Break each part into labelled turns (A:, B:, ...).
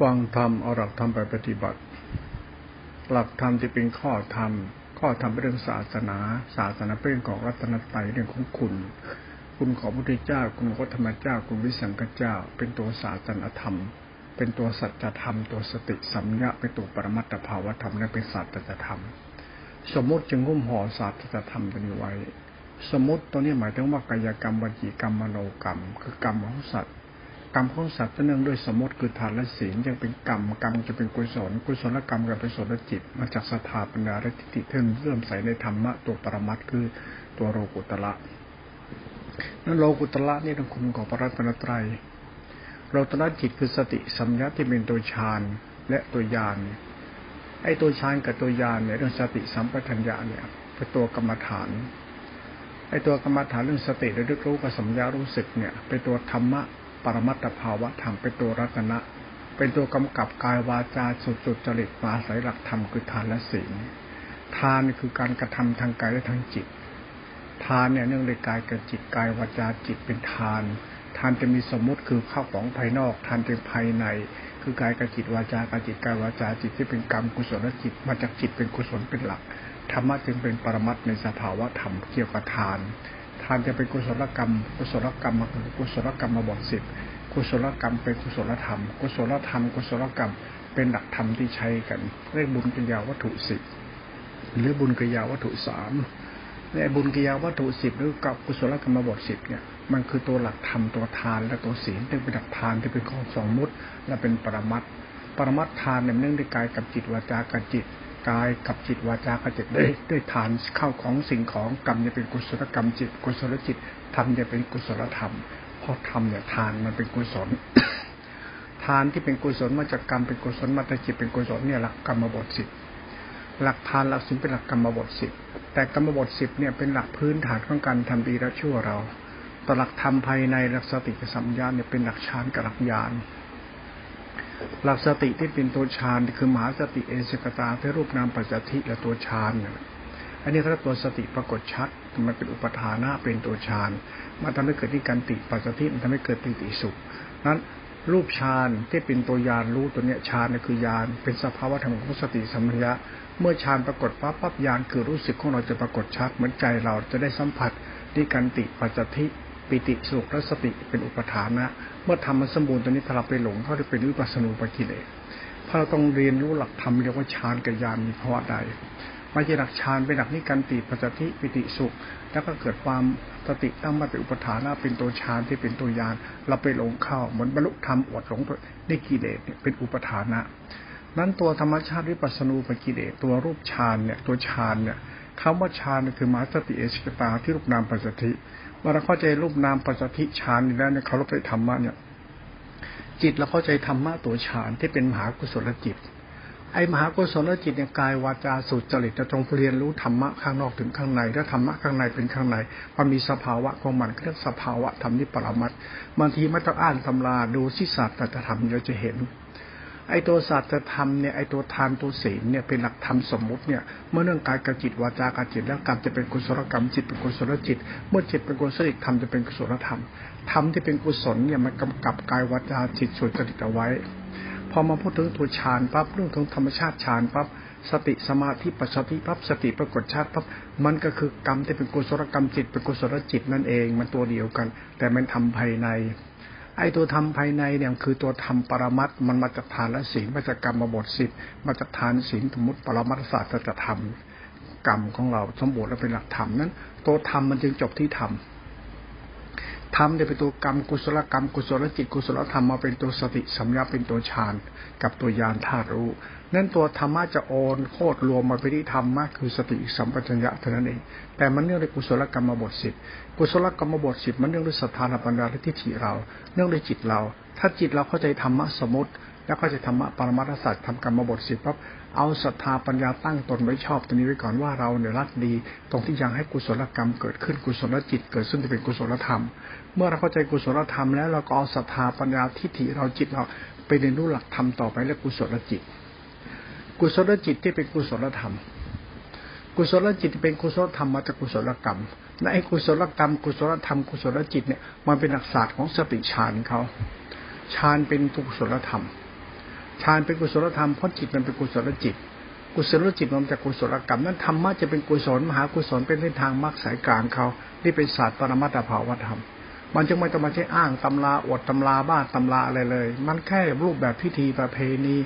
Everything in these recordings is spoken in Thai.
A: ฟังธรรมเอาหลักธรรมไปปฏิบัติ หลักธรรมที่เป็นข้อธรรม ข้อธรรมเป็นเรื่องศาสนา ศาสนาเป็นเรื่องของรัตนตรัยเรื่องของคุณ คุณของพระพุทธเจ้า คุณของธรรมเจ้า คุณวิสังกเจ้า เป็นตัวศาสนาธรรม เป็นตัวสัจธรรม ตัวสติสัมยาเป็นตัวปรมัตถภาวธรรมและเป็นศาสตรธรรม สมมติจึงงุ้มห่อศาสตรธรรมตัวนี้ไว้ สมมติตัวนี้หมายถึงว่ากายกรรมวจีกรรมมโนกรรม คือกรรมของสัตว์ กรรมของสัตว์เนื่องด้วยสมมติคือทานและศีลยังเป็นกรรมกรรมจะเป็นกุศลกุศลกรรมกับกุศลจิต มาจากสถาปัญญาและทิฏฐิเทินเริ่มใส่ในธรรมะตัวปรมัตคือตัวโลกุตละนั้นโลกุตละนี่ต้องคุณของพระรัตนตรัยโลกุตละจิตคือสติสัมยาที่เป็นตัวฌานและตัวญาณไอ้ตัวฌานกับตัวญาณเนี่ยเรื่องสติสัมปทัญญะเนี่ยเป็นตัวกรรมฐานไอ้ตัวกรรมฐานเรื่องสติระลึกรู้กับสัมยารู้สึกเนี่ยเป็นตัวธรรมะ ปรมัตถภาวะธรรมเป็นตัวรัตนะ เป็นตัวกำกับกายวาจาสุดสุดจริตมาสายหลักธรรมคือทานและศีลทานคือการกระทำทางกายและทางจิต ทานเนี่ยเนื่องในกายกับจิตกายวาจาจิตเป็นทาน ทานจะมีสมมุติคือข้าวของภายนอก ทานเป็นภายใน คือกายกับจิตวาจาการจิตกายวาจาจิตที่เป็นกรรมกุศลจิตมาจากจิตเป็นกุศลเป็นหลักธรรมะจึงเป็นปรมัตในสภาวะธรรมเกี่ยวกับทานานจะเป็นกุศลกรรม กุศลกรรมคือกุศลกรรมมาบทสิบกุศลกรรมเป็นกุศลธรรม กุศลธรรม กุศลกรรม เป็นหลักธรรมที่ใช้กันเรียกบุญกิยาวัตถุสิบหรือบุญกิยาวัตถุสามในบุญกิยาวัตถุสิบหรือกับกุศลกรรมบทสิบเนี่ยมันคือตัวหลักธรรมตัวทานและตัวศีลที่เป็นหลักทานที่เป็นของสองมุตและเป็นปรมัตปรมัตทานเนี่ยเนื่องด้วยกายกับจิตวาจากับจิต กายกับจิตวาจากจิตได้ด้วยทานเข้าของสิ่งของกรรมจะเป็นกุศลกรรมจิต กุศลจิตธรรมจะเป็นกุศลธรรมเพราะธรรมเนี่ยทานมันเป็นกุศล ทานที่เป็นกุศลมาจากกรรมเป็นกุศลมาจากจิตเป็นกุศลเนี่ยหลักกรรมบทสิบหลักทานหลักศีลเป็นหลักกรรมบทสิบแต่กรรมบทสิบเนี่ยเป็นหลักพื้นฐานของการทำดีและชั่วเราต่อหลักธรรมภายในหลักสติกสัมยาเนี่ยเป็นหลักฌานกับหลักญาณ หลักสติที่เป็นตัวฌานคือมหาสติเอสกตาที่รูปนามปัจจทิและตัวฌานเนี่ยอันนี้ถ้าตัวสติปรากฏชัดมันเป็นอุปทานะเป็นตัวฌานมันทำให้เกิดที่การติปัจจทิมันทำให้เกิดปิติสุขนั้นรูปฌานที่เป็นตัวยานรู้ตัวเนี้ยฌานนี่คือยานเป็นสภาวะธรรมของสติสัมปชัญญะเมื่อฌานปรากฏปั๊บปั๊บยานคือรู้สึกของเราจะปรากฏชัดเหมือนใจเราจะได้สัมผัสที่การติปัจจทิ ปิติสุขและสติเป็นอุปทานะ เมื่อทำมันสมบูรณ์ตอนนี้ถ้าเราไปหลงเขาจะเป็นวิปัสสนูปกิเลสเพราะเราต้องเรียนรู้หลักธรรมเรียกว่าฌานกับญาณมีภาวะใดไม่ใช่หลักฌานเป็นหลักนิการติปัจจิปิติสุข แล้วก็เกิดความสติตั้งมาเป็นอุปทานะเป็นตัวฌานที่เป็นตัวญาณเราไปหลงเข้าเหมือนบรรลุธรรมอดหลงในกิเลสเนี่ยเป็นอุปทานะ นั้นตัวธรรมชาติวิปัสสนูปกิเลสตัวรูปฌานเนี่ยตัวฌานเนี่ยคำว่าฌานคือมาสติเอชกตาที่รูปนามปัจจิ เมื่อเราเข้าใจรูปนามปัจจิฌานนี่แล้วเนี่ยเขาเราไปธรรมะเนี่ย จิตเราเข้าใจธรรมะตัวฌานที่เป็นมหากุศลจิต ไอ้มหากุศลจิตเนี่ยกายวาจาสุจริตจะจงเรียนรู้ธรรมะข้างนอกถึงข้างในถ้าธรรมะข้างในเป็นข้างในมันมีสภาวะของมันเรียกสภาวะธรรมที่ปรมัตบางทีไม่ต้องอ่านตำราดูสิศาสตร์แต่ธรรมเราจะเห็น ไอ้ตัวศาสัจธรรมเนี่ยไอ้ตัวทานตัวศีลเนี่ยเป็นหลักธรรมสมมุติเนี่ยเมื่อเรื่องกายกับจิตวาจาการจิตแล้วกรรมจะเป็นกุศลกรรมจิตเป็นกุศลจิต เมื่อจิตเป็นกุศลธรรมจะเป็นกุศลธรรมธรรมที่เป็นกุศลเนี่ยมันกำกับกายวาจาจิตสุจริตเอาไว้ พอมาพูดถึงตัวฌานปั๊บเรื่องของธรรมชาติฌานปั๊บสติสมาธิปัสสติปั๊บสติปรากฏชาติปั๊บมันก็คือกรรมที่เป็นกุศลกรรมจิตเป็นกุศลจิตนั่นเองมันตัวเดียวกัน แต่มันทำภายใน ไอ้ตัวธรรมภายในเนี่ยคือตัวธรรมปรมัตมันมาจากฐานและศีลมาจากกรรมบทสิบมาจากฐานศีลสมมติปรมัตศาสตร์จะทำกรรมของเราสมบูรณ์และเป็นหลักธรรมนั้น ตัวธรรมมันจึงจบที่ธรรมธรรมจะเป็นตัวกรรมกุศลกรรมกุศลจิตกุศลธรรมมาเป็นตัวสติสัมยาเป็นตัวฌานกับตัวยานธาตุรู้ นั่นตัวธรรมะจะโอนโคตรรวมมาไปที่ธรรมะคือสติสัมปชัญญะเท่านั้นเอง แต่มันเนื่องด้วยกุศลกรรมบทสิบกุศลกรรมบทสิบมันเนื่องด้วยสถานปัญญาและทิฏฐิเรา เนื่องด้วยจิตเรา ถ้าจิตเราเข้าใจธรรมะสมมติ แล้วก็จธรรมะปรมัตถสัจทำกรรมบทสิบปั๊บเอาศรัทธาปัญญาตั้งตนไว้ชอบตัวนี้ไว้ก่อนว่าเราเนี่ยรักดี ตรงที่ยังให้กุศลกรรมเกิดขึ้นกุศลจิต เกิดซึ่งจะเป็นกุศลธรรม เมื่อเราเข้าใจกุศลธรรมแล้วเราก็เอาศรัทธาปัญญาทิฏฐิเราจิตเราไปเรียนรู้หลักธรรมต่อไปและกุศลจิต กุศลจิตที่เป็นกุศลธรรม กุศลจิตเป็นกุศลธรรมมาจากกุศลกรรมและไอ้กุศลกรรม กุศลธรรมกุศลจิตเนี่ยมันเป็นหลักศาสตร์ของสติฌานเขาฌานเป็นกุศลธรรมฌานเป็นกุศลธรรมเพราะจิตมันเป็นกุศลจิต กุศลจิตมันจากกุศลกรรมนั้นธรรมะจะเป็นกุศลมหากุศลเป็นเส้นทางมรรคสายกลางเขานี่เป็นศาสตร์ปรมัตถภาวธรรม มันจึงไม่ต้องมาใช้อ้างตำราอดตำราบ้าตำราอะไรเลย มันแค่รูปแบบพิธีประเพณี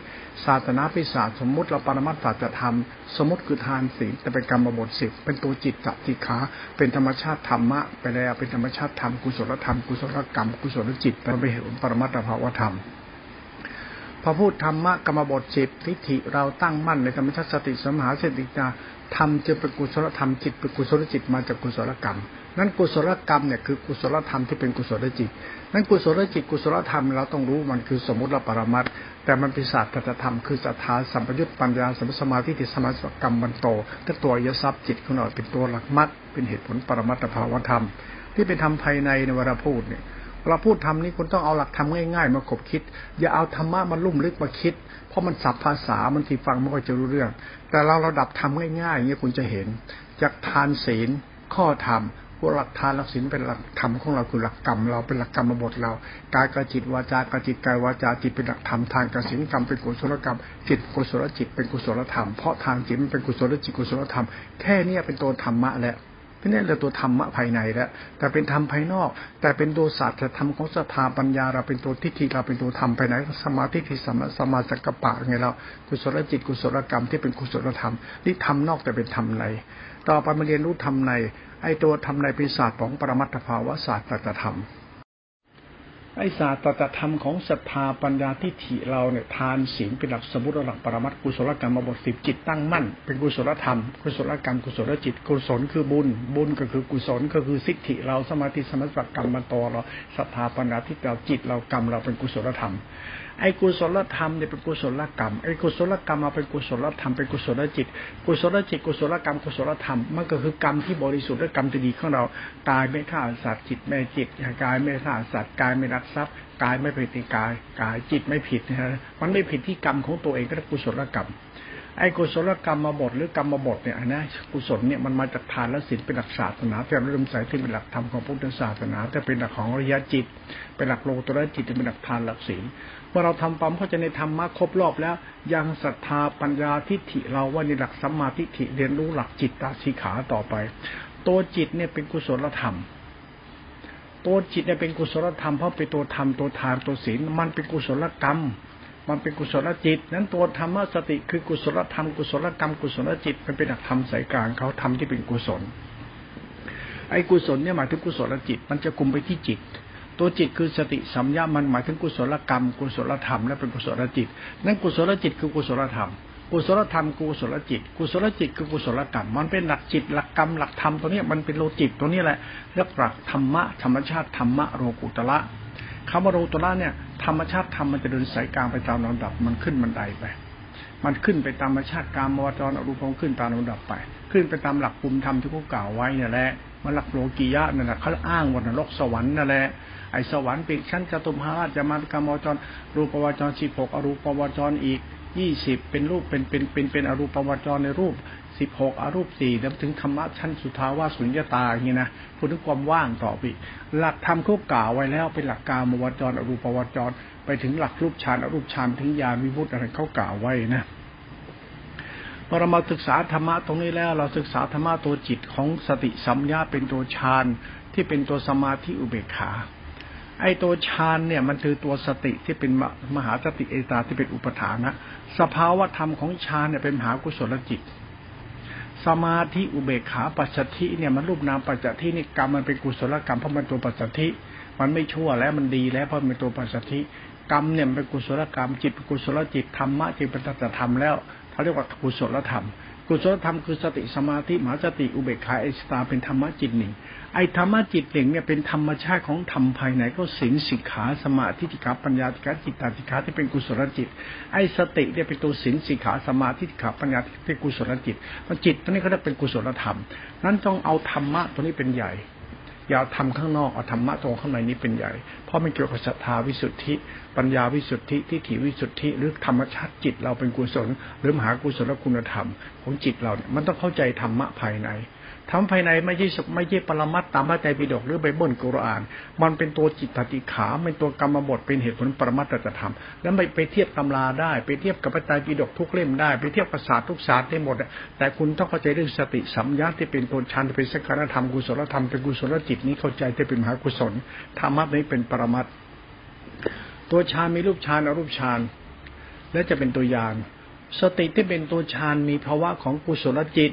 A: ศาสนาพิศาสสมมติเราปรมัตถจะทำสมมติคือทานศีลแต่เป็นกรรมบทสิบเป็นตัวจิตจัติขา เป็นธรรมชาติธรรมะไปแล้วเป็นธรรมชาติธรรมกุศลธรรมกุศลกรรมกุศลจิตไปเห็นปรมัตถภาวธรรมพอพูดธรรมะกรรมบทสิบทิฏฐิเราตั้งมั่นในธรรมชาติสติสมหาสติญาธรรมจะเป็นกุศลธรรมจิตเป็นกุศลจิตมาจากกุศลกรรม นั้นกุศลกรรมเนี่ยคือกุศลธรรมที่เป็นกุศลจิตนั้นกุศลจิตกุศลธรรมเราต้องรู้มันคือสมมติละปรมัตแต่มันเป็นศาสตร์ธรรมคือสัทธาสัมปยุตปัญญาสัมสมาธิติสมาสกรรมมันโตถ้าตัวยศทรัพย์จิตของเราเป็นตัวหลักมัดเป็นเหตุผลปรมัตถภาวธรรม ที่เป็นธรรมภายในในเวลาพูดเนี่ยเราพูดธรรมนี้คุณต้องเอาหลักธรรมง่าย ๆ มาคบคิด อย่าเอาธรรมะมาลุ่มลึกมาคิด เพราะมันสับภาษามันทีฟังไม่ค่อยจะรู้เรื่อง แต่เราเราดับธรรมง่ายๆอย่างนี้คุณจะเห็นจากทานศีลข้อธรรม วกหลักทานหลักศีลเป็นหลักธรรมของเราคือหลักกรรมเราเป็นหลักกรรมบทเรากายกระจิตวาจากระจิตกายวาจาจิตเป็นหลักธรรมทางกสินกรรมเป็นกุศลกรรมจิตกุศลจิตเป็นกุศลธรรมเพราะทางจิตมันเป็นกุศลจิตกุศลธรรมแค่นี้เป็นตัวธรรมะแหล้วนี่เราตัวธรรมะภายในแล้ว แต่เป็นธรรมภายนอก แต่เป็นตัวศาสตร์ธรรมของสถาปัญญา เราเป็นตัวทิฏฐิเราเป็นตัวธรรมภายในสมาธิที่สมาสมาสกปะไงเรากุศลจิตกุศลกรรมที่เป็นกุศลธรรมนี่ธรรมนอกแต่เป็นธรรมใน ต่อไปมาเรียนรู้ธรรมใน ไอ้ตัวธรรมในเป็นศาสตร์ของปรมัตถภาวะศาสตร์ตธรรม ไอ้ศาสตร์ตธรรมของศรัทธาปัญญาทิฏฐิเราเนี่ยทานศีลเป็นหลักสมุติหลักปรมัตกุศลกรรมบทสิบจิตตั้งมั่น เป็นกุศลธรรม กุศลกรรมกุศลจิต กุศลคือบุญ บุญก็คือกุศลก็คือสิทธิเราสมาธิสมัสกรรมมันโตเราศรัทธาปัญญาที่เราจิตเรากรรมเราเป็นกุศลธรรม ไอ้กุศลธรรมเนี่ยเป็นกุศลกรรมไอ้กุศลกรรมมาเป็นกุศลธรรมเป็นกุศลจิต กุศลจิต กุศลกรรมกุศลธรรมมันก็คือกรรมที่บริสุทธิ์และกรรมที่ดีของเราตายไม่ฆ่าสัตว์จิตไม่จิตกายไม่ฆ่าสัตว์กายไม่รักทรัพย์กายไม่ผิดในกาย กายจิตไม่ผิดนะฮะมันไม่ผิดที่กรรมของตัวเองก็คือกุศลกรรม ไอ้กุศลกรรมมาบทหรือกรรมมาบทเนี่ยนะกุศลเนี่ยมันมาจากทานและศีลเป็นหลักศาสนาเป็นเริ่มสายที่เป็นหลักธรรมของพุทธศาสนา แต่เป็นหลักของอริยจิต เป็นหลักโลกุตระจิตเป็นหลักทานหลักศีลเมื่อเราทำความเข้าใจในธรรมะครบรอบแล้ว ยังศรัทธาปัญญาทิฏฐิเราว่าในหลักสัมมาทิฏฐิเรียนรู้หลักจิตตาสีขาต่อไป ตัวจิตเนี่ยเป็นกุศลธรรมตัวจิตเนี่ยเป็นกุศลธรรมเพราะเป็นตัวธรรมตัวทานตัวศีลมันเป็นกุศลกรรม มันเป็นกุศลจิต นั้นตัวธรรมสติคือกุศลธรรมกุศลกรรมกุศลจิตมันเป็นหลักธรรมสายกลางเขาทำที่เป็นกุศล ไอ้กุศลเนี่ยหมายถึงกุศลจิต มันจะกุมไปที่จิต ตัวจิตคือสติสัมยามันหมายถึงกุศลกรรม กุศลธรรมและเป็นกุศลจิต นั้นกุศลจิตคือกุศลธรรม กุศลธรรมกุศลจิต กุศลจิตคือกุศลกรรม มันเป็นหลักจิตหลักกรรมหลักธรรมตัวนี้มันเป็นโลจิตตัวนี้แหละเรียกหลักธรรมะธรรมชาติธรรมะโลกุตละ คำว่าโลตระเนี่ยธรรมชาติธรรมมันจะเดินสายกลางไปตามลำดับมันขึ้นบันไดไป มันขึ้นไปตามธรรมชาติการมวจรอรูปองขึ้นตามลำดับไป ขึ้นไปตามหลักภูมิธรรมที่เขากล่าวไว้เนี่ยแหละมันหลักโลกียะนั่นแหละเขาอ้างว่านรกสวรรค์นั่นแหละไอ้สวรรค์ปีกชั้นจตุมหาราชจะมากรรมวจร รูปวจรสิบหกอรูปวจรอีกยี่สิบเป็นรูปเป็นเป็นเป็นเป็นอรูปวจรในรูป สิบหกอรูปสี่แล้วถึงธรรมะชั้นสุทาวาสุญญตาอย่างนี้นะพูดถึงความว่างต่อไปหลักธรรมเขากล่าวไว้แล้วเป็นหลักการมวจรอรูปวจร ไปถึงหลักรูปฌานอรูปฌานถึงญาณวิมุตติอะไรเขากล่าวไว้นะพอเรามาศึกษาธรรมะตรงนี้แล้ว เราศึกษาธรรมะตัวจิตของสติสัมยาเป็นตัวฌานที่เป็นตัวสมาธิอุเบกขา ไอ้ตัวฌานเนี่ยมันคือตัวสติที่เป็นมหาสติเอตาที่เป็นอุปทานนะสภาวะธรรมของฌานเนี่ยเป็นมหากุศลจิต สมาธิอุเบกขาปัจจทิเนี่ยมันรูปนามปัจจทินี่กรรมมันเป็นกุศลกรรมเพราะมันตัวปัจจทิมันไม่ชั่วแล้วมันดีแล้วเพราะมันตัวปัจจทิกรรมเนี่ยเป็นกุศลกรรมจิตเป็นกุศลจิตธรรมะจิตเป็นตัตธรรมแล้วเขาเรียกว่ากุศลธรรม กุศลธรรมคือสติสมาธิมหาสติอุเบกขาเอสตาเป็นธรรมะจิตหนึ่ง ไอ้ธรรมะจิตหนึ่งเนี่ยเป็นธรรมชาติของธรรมภายในก็สินสิกขาสมาธิติขาปัญญาติขาจิตตาติขาที่เป็นกุศลจิต ไอ้สติเนี่ยเป็นตัวสินสิกขาสมาธิติขาปัญญาที่เป็นกุศลจิตมันจิตตัวนี้เขาเรียกเป็นกุศลธรรม นั้นต้องเอาธรรมะตัวนี้เป็นใหญ่อย่าทำข้างนอกเอาธรรมะตรงข้างในนี้เป็นใหญ่ เพราะมันเกี่ยวกับศรัทธาวิสุทธิ ปัญญาวิสุทธิทิฏฐิวิสุทธิ หรือธรรมชาติจิตเราเป็นกุศล หรือมหากุศลคุณธรรม ของจิตเราเนี่ยมันต้องเข้าใจธรรมะภายใน ทำภายในไม่ใช่ไม่ใช่ปรมัตตามพระใจปิฎกหรือไบเบิลกุรอาน มันเป็นตัวจิตติขา เป็นตัวกรรมบทเป็นเหตุผลปรมัตตจะทำแล้วไปไปเทียบตำราได้ ไปเทียบกับพระใจปิฎกทุกเล่มได้ ไปเทียบภาษาทุกศาสตร์ได้หมด แต่คุณต้องเข้าใจเรื่องสติสัมยาที่เป็นตัวชันเป็นสังขารธรรมกุศลธรรมเป็นกุศลจิตนี้เข้าใจที่เป็นมหากุศลธรรมะนี้เป็นปรมัตตัวฌานมีรูปฌานอรูปฌานและจะเป็นตัวอย่านสติที่เป็นตัวฌานมีภาวะของกุศลจิต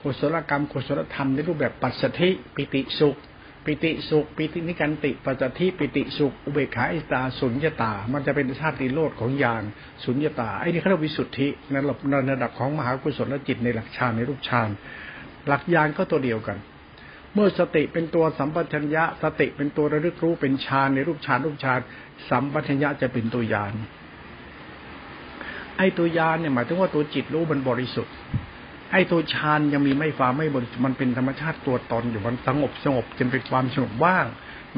A: กุศลกรรมกุศลธรรมในรูปแบบปัสสธิปิติสุข ปิติสุข ปิตินิกันติปัจจทิปิติสุข อุเบกขาอิตาสุญญตา มันจะเป็นชาติโลดของญาณสุญญตาไอ้นี่เขาเรียกวิสุทธิในระดับในระดับของมหากุศลจิตในหลักฌานในรูปฌานหลักญาณก็ตัวเดียวกัน เมื่อสติเป็นตัวสัมปชัญญะ สติเป็นตัวระลึกรู้เป็นฌานในรูปฌานรูปฌานสัมปชัญญะจะเป็นตัวญาณไอ้ตัวยานเนี่ยหมายถึงว่าตัวจิตรู้มันบริสุทธิ์ ไอ้ตัวฌานยังมีไม่ฟ้าไม่บริสุทธิ์มันเป็นธรรมชาติตัวตนอยู่มันสงบสงบจนเป็นความสงบว่าง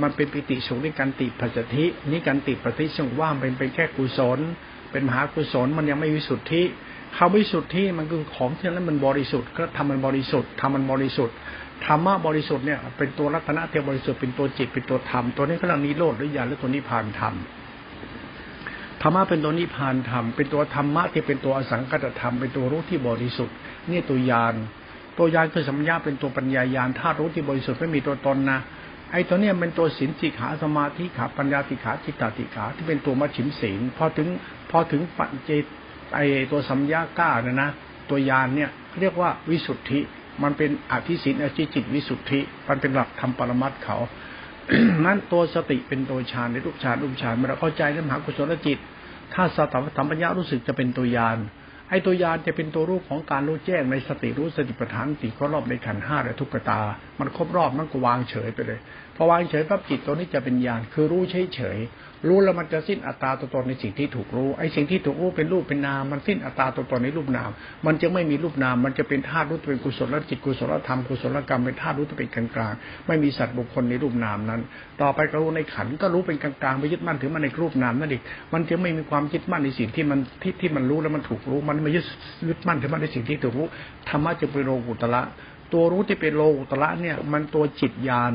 A: มันเป็นปิติสุขในการติปัจจทินี่การติปัจจทิสงบว่างเป็นเป็นแค่กุศล เป็นมหากุศลมันยังไม่วิสุทธิคำวิสุทธิมันคือของที่นั้นมันบริสุทธิ์ก็ทำมันบริสุทธิ์ทำมันบริสุทธิ์ธรรมะบริสุทธิ์เนี่ยเป็นตัวรัตนะเทวบริสุทธิ์เป็นตัวจิตเป็นตัวธรรมตัวนี้ก็เรียกนิโรธหรือญาณหรือตัวนิพพานธรรมธรรมะเป็นตัวนิพพานธรรมเป็นตัวธรรมะที่เป็นตัวอสังกัตธรรมเป็นตัวรู้ที่บริสุทธิ์ นี่ตัวยานตัวยานคือสัมยาเป็นตัวปัญญายานธาตุรู้ที่บริสุทธิ์ไม่มีตัวตนนะไอ้ตัวเนี้ยเป็นตัวสินสิขาสมาธิขาปัญญาติขาจิตตติขาที่เป็นตัวมัชฉิมศีลพอถึงพอถึงปัจเจไอ้ตัวสัมยาก้าเนี่ยนะตัวยานเนี่ยเรียกว่าวิสุทธิ มันเป็นอธิสินอธิจิตวิสุทธิ มันเป็นหลักธรรมปรมัตเขานั้นตัวสติเป็นตัวฌานในรูปฌานรูปฌานเมื่อเราเข้าใจเรื่องมหากุศลจิต ถ้าสติสัมปัญญารู้สึกจะเป็นตัวยาน ไอ้ตัวยานจะเป็นตัวรูปของการรู้แจ้งในสติรู้สติปัฏฐานสี่ครอบในขันห้าและทุกตา มันครบรอบมันก็วางเฉยไปเลยพอวางเฉยปั๊บจิตตัวนี้จะเป็นญาณคือรู้เฉยเฉยรู้แล้วมันจะสิ้นอัตตาตัวตนในสิ่งที่ถูกรู้ไอ้สิ่งที่ถูกรู้เป็นรูปเป็นนามมันสิ้นอัตตาตัวตนในรูปนาม มันจะไม่มีรูปนาม มันจะเป็นธาตุรู้เป็นกุศลจิตกุศลธรรมกุศลกรรมเป็นธาตุรู้เป็นกลางกลางไม่มีสัตว์บุคคลในรูปนามนั้น ต่อไปก็รู้ในขันก็รู้เป็นกลางกลางไปยึดมั่นถือมันในรูปนามนั่นเองมันจะไม่มีความยึดมั่นในสิ่งที่มันที่ที่มันรู้แล้วมันถูกรู้ มันไม่ยึดยึดมั่นถือมันในสิ่งที่ถูกรู้ธรรมะจะเป็นโลกุตละตัวรู้ที่เป็นโลกุตละเนี่ยมันตัวจิตญาณ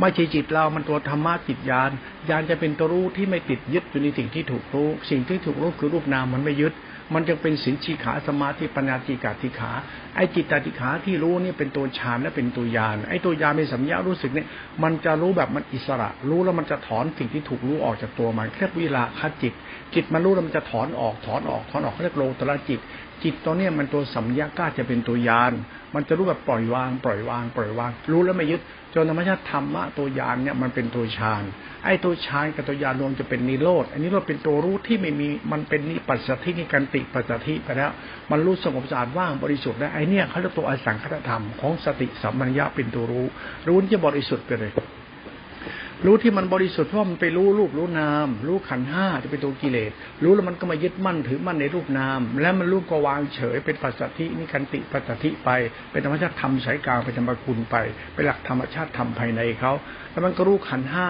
A: ไม่ใช่จิตเรามันตัวธรรมะจิตญาณญาณจะเป็นตัวรู้ที่ไม่ติดยึดอยู่ในสิ่งที่ถูกรู้ สิ่งที่ถูกรู้คือรูปนามมันไม่ยึด มันจะเป็นสินชีขาสมาธิปัญญาติกาติขาไอ้จิตตติขาที่รู้นี่เป็นตัวฌานและเป็นตัวญาณไอ้ตัวญาณในสัญญารู้สึกเนี่ยมันจะรู้แบบมันอิสระ รู้แล้วมันจะถอนสิ่งที่ถูกรู้ออกจากตัวมันเรียกวิลาคจิต จิตมันรู้แล้วมันจะถอนออกถอนออกถอนออกเรียกโลตระจิต จิตตัวเนี้ยมันตัวสัมยาก้าจะเป็นตัวยานมันจะรู้แบบปล่อยวาง ปล่อยวาง ปล่อยวาง รู้แล้วไม่ยึด จนธรรมชาติธรรมะตัวยานเนี่ยมันเป็นตัวฌานไอ้ตัวฌานกับตัวยานรวมจะเป็นนิโรธอันนี้เราเป็นตัวรู้ที่ไม่มีมันเป็นนิปัสสธินิกันติปัสสธิไปแล้ว มันรู้สงบสะอาดว่างบริสุทธิ์แล้วไอ้เนี่ยเขาเรียกตัวอสังคตธรรมของสติสัมปัญญาเป็นตัวรู้ รู้ที่บริสุทธิ์ไปเลย รู้ที่มันบริสุทธิ์เพราะมันไปรู้รูปรู้นาม รู้ขันห้าจะเป็นตัวกิเลส รู้แล้วมันก็มายึดมั่นถือมั่นในรูปนาม แล้วมันรูปก็วางเฉยเป็นปัสสัตินิคันติปัสสัติไป เป็นธรรมชาติธรรมสายกลางเป็นธรรมคุณไป เป็นหลักธรรมชาติธรรมภายในเขาแล้วมันก็รู้ขันห้า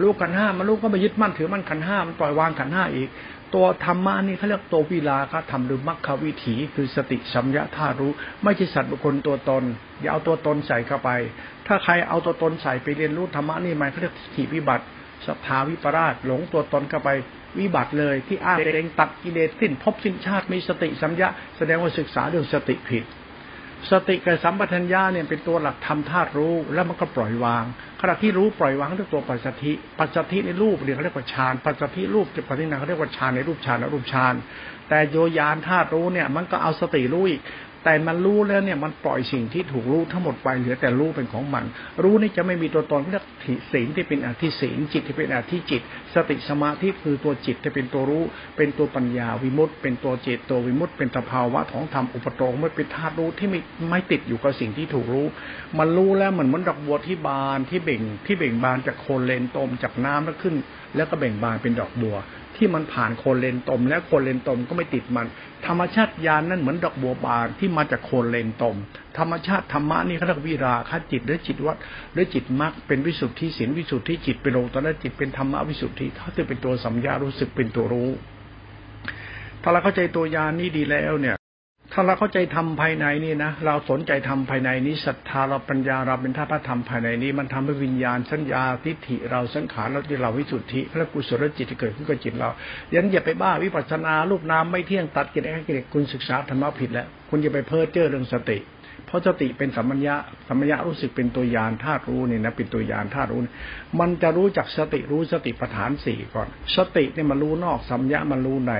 A: รู้ขันห้ามันรู้ก็มายึดมั่นถือมั่นขันห้ามันปล่อยวางขันห้าอีก ตัวธรรมะนี่เขาเรียกตัววิลาคธรรมหรือมรรควิถี คือสติสัมยาธารู้ ไม่ใช่สัตว์บุคคลตัวตน อย่าเอาตัวตนใส่เข้าไป ถ้าใครเอาตัวตนใส่ไปเรียนรู้ธรรมะนี่มันเขาเรียกขีวิบัติสภาวิปราชหลงตัวตนเข้าไปวิบัติเลยที่อ้างเองตัดกิเลสสิ้นพบสิ้นชาติมีสติสัมยาแสดงว่าศึกษาเรื่องสติผิด สติกับสัมปทัญญาเนี่ยเป็นตัวหลักทำธาตุรู้แล้วมันก็ปล่อยวาง ขณะที่รู้ปล่อยวางด้วยตัวปัจจัติปัจจัติในรูปเรียกเรียกว่าฌานปัจจัติรูปจะปฏิณาเขาเรียกว่าฌานในรูปฌานและรูปฌานแต่โยยานธาตุรู้เนี่ยมันก็เอาสติรู้อีก แต่มันรู้แล้วเนี่ยมันปล่อยสิ่งที่ถูกรู้ทั้งหมดไปเหลือแต่รู้เป็นของมัน รู้นี่จะไม่มีตัวตนเรียกศีลที่เป็นอธิศีลจิตที่เป็นอธิจิต สติสมาธิคือตัวจิตที่เป็นตัวรู้ เป็นตัวปัญญาวิมุตต์เป็นตัวเจตตัววิมุตต์เป็นสภาวะของธรรมอุปโตงไม่เป็นธาตุรู้ที่ไม่ไม่ติดอยู่กับสิ่งที่ถูกรู้ มันรู้แล้วเหมือนเหมือนดอกบัวที่บานที่เบ่งที่เบ่งบานจากโคนเลนตมจากน้ำแล้วขึ้น แล้วก็เบ่งบานเป็นดอกบัว ที่มันผ่านโคนเลนตม และโคนเลนตมก็ไม่ติดมัน ธรรมชาติยานนั่นเหมือนดอกบัวบานที่มาจากโคนเลนตม ธรรมชาติธรรมะนี่เขาเรียกวิราคจิตหรือจิตวัดหรือจิตมรรคเป็นวิสุทธิศีลวิสุทธิจิตเป็นโลตระจิตเป็นธรรมะวิสุทธิเขาจะเป็นตัวสัมยารู้สึกเป็นตัวรู้ ถ้าเราเข้าใจตัวยานนี้ดีแล้วเนี่ย ถ้าเราเข้าใจทำภายในนี่นะเราสนใจทำภายในนี้ศรัทธาเราปัญญาเราเป็นท่าพระธรรมภายในนี้ มันทำให้วิญญาณสัญญาทิฏฐิเราสังขารเราที่เราวิสุทธิและกุศลจิตเกิดขึ้นกับจิตเรายันอย่าไปบ้าวิปัสสนารูปนามไม่เที่ยงตัดกิเลสกิเลสคุณศึกษาธรรมะผิดแล้วคุณอย่าไปเพ้อเจ้อเรื่องสติ เพราะสติเป็นสัมมัญญะสัมมัญญะรู้สึกเป็นตัวยานธาตุรู้นี่นะเป็นตัวยานธาตุรู้ มันจะรู้จักสติรู้สติปัฏฐานสี่ก่อน สติเนี่ยมันรู้นอกสัมยะมันรู้ใน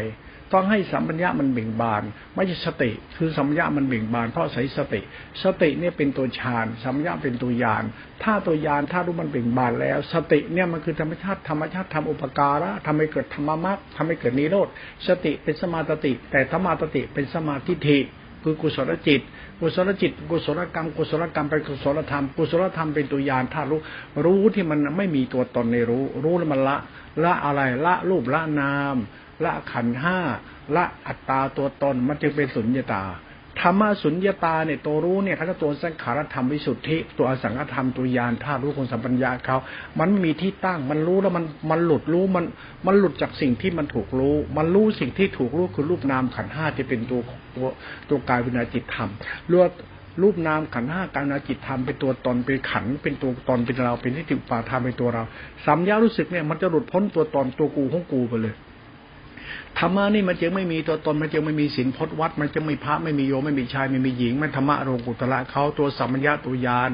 A: ต้องให้สัมปัญญะมันเบ่งบาน ไม่ใช่สติ คือสัมปัญญะมันเบ่งบาน เพราะใส่สติ สติเนี่ยเป็นตัวฌานสัมปัญญะเป็นตัวยาน ถ้าตัวยานถ้ารู้มันเบ่งบานแล้ว สติเนี่ยมันคือธรรมชาติธรรมชาติทำอุปการะทำให้เกิดธรรมมรรคทำให้เกิดนิโรธสติเป็นสมาติ แต่ธรรมาติเป็นสมาธิิคือกุศลจิต กุศลจิต กุศลกรรม กุศลกรรมเป็นกุศลธรรม กุศลธรรมเป็นตัวยานธาตุรู้ รู้ที่มันไม่มีตัวตนในรู้ รู้แล้วมันละ ละอะไร ละรูปละนาม ละขันห้าละอัตตาตัวตนมันจึงเป็นสุญญตาธรรมะสุญญตาเนี่ยตัวรู้เนี่ยเขาจะตัวสังขารธรรมวิสุทธิตัวอสังขธรรมตัวยานธาตุรู้ของสัมปัญญาเขามันไม่มีที่ตั้งมันรู้แล้วมันมันหลุดรู้มันมันหลุดจากสิ่งที่มันถูกรู้ มันรู้สิ่งที่ถูกรู้คือรูปนามขันห้าที่เป็นตัวตัวตัวกายวิญญาจิตธรรมรวมรูปนามขันห้ากายนาจิตธรรมเป็นตัวตนเป็นขันเป็นตัวตนเป็นเราเป็นที่ติปาธรรมเป็นตัวเราสัมยารู้สึกเนี่ยมันจะหลุดพ้นตัวตนตัวกูของกูไปเลย ธรรมะนี่มันจึงไม่มีตัวตนมันจึงไม่มีศีลพจน์วัด มันจะไม่พระไม่มีโยไม่มีชายไม่มีหญิง มันธรรมะโรกุตละเขาตัวสัมมัญญาตัวยาน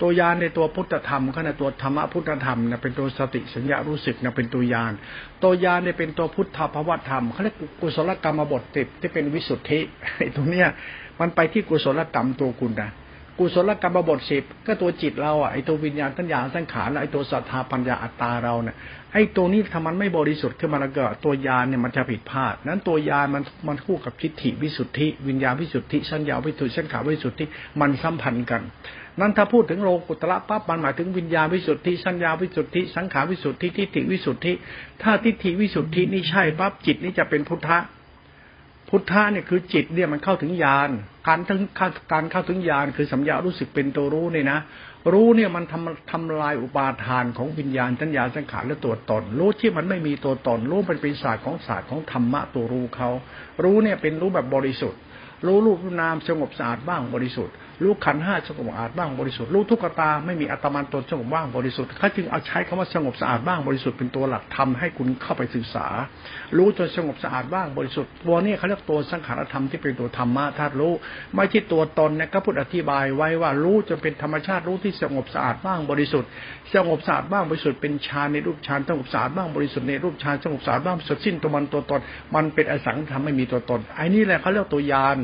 A: ตัวยานในตัวพุทธธรรมก็ในตัวธรรมะพุทธธรรมนะเป็นตัวสติสัญญารู้สึกนะเป็นตัวยานตัวยานเนี่ยเป็นตัวพุทธภาวธรรมเขาเรียกกุศลกรรมบทติดที่เป็นวิสุทธิไอ้ตรงเนี้ยมันไปที่กุศลกรรมตัวคุณนะ กุศลกรรมบทสิบก็ตัวจิตเราอะไอตัววิญญาณตัญญาสังขารไอตัวศรัทธาปัญญาอัตตาเราเนี่ยไอตัวนี้ถ้ามันไม่บริสุทธิ์ขึ้นมาแล้วก็ตัวยานเนี่ยมันจะผิดพลาด นั้นตัวยานมันมันคู่กับทิฏฐิวิสุทธิ วิญญาณวิสุทธิสัญญาวิสุทธิสังขารวิสุทธิมันสัมพันธ์กัน นั้นถ้าพูดถึงโลกุตระปั๊บมันหมายถึงวิญญาณวิสุทธิสัญญาวิสุทธิสังขารวิสุทธิทิฏฐิวิสุทธิ ถ้าทิฏฐิวิสุทธินี่ใช่ปั๊บจิตนี่จะเป็นพุทธะพุทธะเนี่ยคือจิตเนี่ยมันเข้าถึงญาณการถึงการเข้าถึงญาณคือสัญญารู้สึกเป็นตัวรู้เนี่ยนะรู้เนี่ยมันทำทำลายอุปาทานของวิญญาณสัญญาสังขารและตัวตน รู้ที่มันไม่มีตัวตน รู้เป็นปีศาจของศาสตร์ของธรรมะตัวรู้เขารู้เนี่ยเป็นรู้แบบบริสุทธิ์ รู้รูปนามสงบสะอาดบ้างบริสุทธิ์ รู้ขันห้าสงบสะอาดบ้างบริสุทธิ์รู้ทุกตาไม่มีอัตมันตนสงบบ้างบริสุทธิ์เขาจึงเอาใช้คำว่าสงบสะอาดบ้างบริสุทธิ์เป็นตัวหลักทำให้คุณเข้าไปศึกษา รู้จนสงบสะอาดบ้างบริสุทธิ์ตัวนี้เขาเรียกตัวสังขารธรรมที่เป็นตัวธรรมะธาตุรู้ไม่ใช่ตัวตนนะก็พูดอธิบายไว้ว่ารู้จนเป็นธรรมชาติรู้ที่สงบสะอาดบ้างบริสุทธิ์สงบสะอาดบ้างบริสุทธิ์เป็นฌานในรูปฌานสงบสะอาดบ้างบริสุทธิ์ในรูปฌานสงบสะอาดบ้างสุดสิ้นตัวมันตัวตนมันเป็นอสังธรรมไม่มีตัวตนไอ้นี่แหละเขาเรียกตัวยาน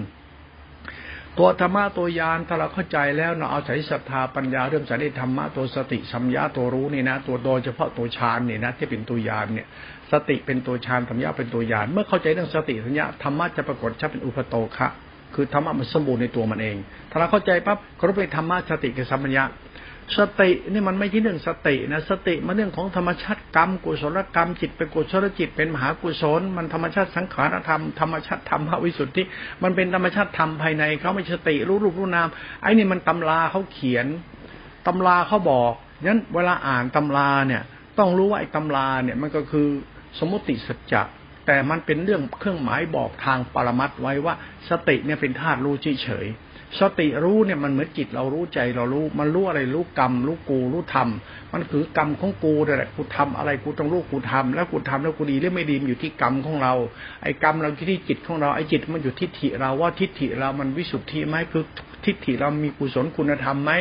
A: ตัวธรรมะตัวยานถ้าเราเข้าใจแล้วเราเอาใช้ศรัทธาปัญญาเรื่องสันนิธรรมะตัวสติสัมยาตัวรู้นี่นะ ตัวโดยเฉพาะตัวฌานนี่นะที่เป็นตัวยานเนี่ย สติเป็นตัวฌานสัมยาเป็นตัวยาน เมื่อเข้าใจเรื่องสติสัญญาธรรมะจะปรากฏชัดเป็นอุปโตคะคือธรรมะมันสมบูรณ์ในตัวมันเอง ถ้าเราเข้าใจปั๊บก็รู้ไปธรรมะสติกับสัมปัญญา สตินี่มันไม่ใช่เรื่องสตินะสติมันเรื่องของธรรมชาติกรรมกุศลกรรมจิตเป็นกุศลจิตเป็นมหากุศล มันธรรมชาติสังขารธรรมธรรมชาติธรรมวิสุทธิมันเป็นธรรมชาติธรรมภายในเขาไม่สติรู้รูปรู้นามไอ้นี่มันตำราเขาเขียนตำราเขาบอกงั้นเวลาอ่านตำราเนี่ย ต้องรู้ว่าไอ้ตำราเนี่ยมันก็คือสมมติสัจจะแต่มันเป็นเรื่องเครื่องหมายบอกทางปรมัตไว้ว่า สติเนี่ยเป็นธาตุรู้เฉย สติรู้เนี่ยมันเหมือนจิตเรารู้ใจเรารู้ มันรู้อะไรรู้กรรมรู้กูรู้ธรรมมันคือกรรมของกูนี่แหละกูทำอะไรกูต้องรู้กูทำแล้วกูทำแล้วกูดีหรือไม่ดีมันอยู่ที่กรรมของเรา ไอ้กรรมเราที่จิตของเราไอ้จิตมันอยู่ทิฏฐิเราว่าทิฏฐิเรามันวิสุทธิไหมคือทิฏฐิเรามีกุศลคุณธรรมไหม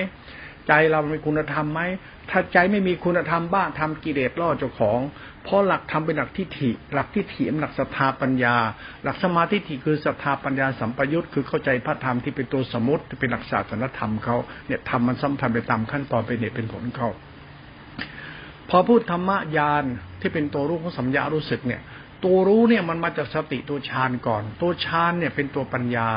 A: ใจเรามีคุณธรรมไหมถ้าใจไม่มีคุณธรรมบ้างทำกิเลสล่อเจ้าของ เพราะหลักธรรมเป็นหลักทิฏฐิ หลักทิฏฐิเป็นหลักศรัทธาปัญญา หลักสมาธิิคือศรัทธาปัญญาสัมปยุตคือเข้าใจพระธรรมที่เป็นตัวสมุติเป็นหลักศาสนธรรมเขาเนี่ยทำมันสัมพันธ์ไปตามขั้นตอนเป็นเหตุเป็นผลเขาพอพูดธรรมญาณที่เป็นตัวรู้ของสัญญารู้สึกเนี่ย ตัวรู้เนี่ยมันมาจากสติตัวฌานก่อน ตัวฌานเนี่ยเป็นตัวปัญญา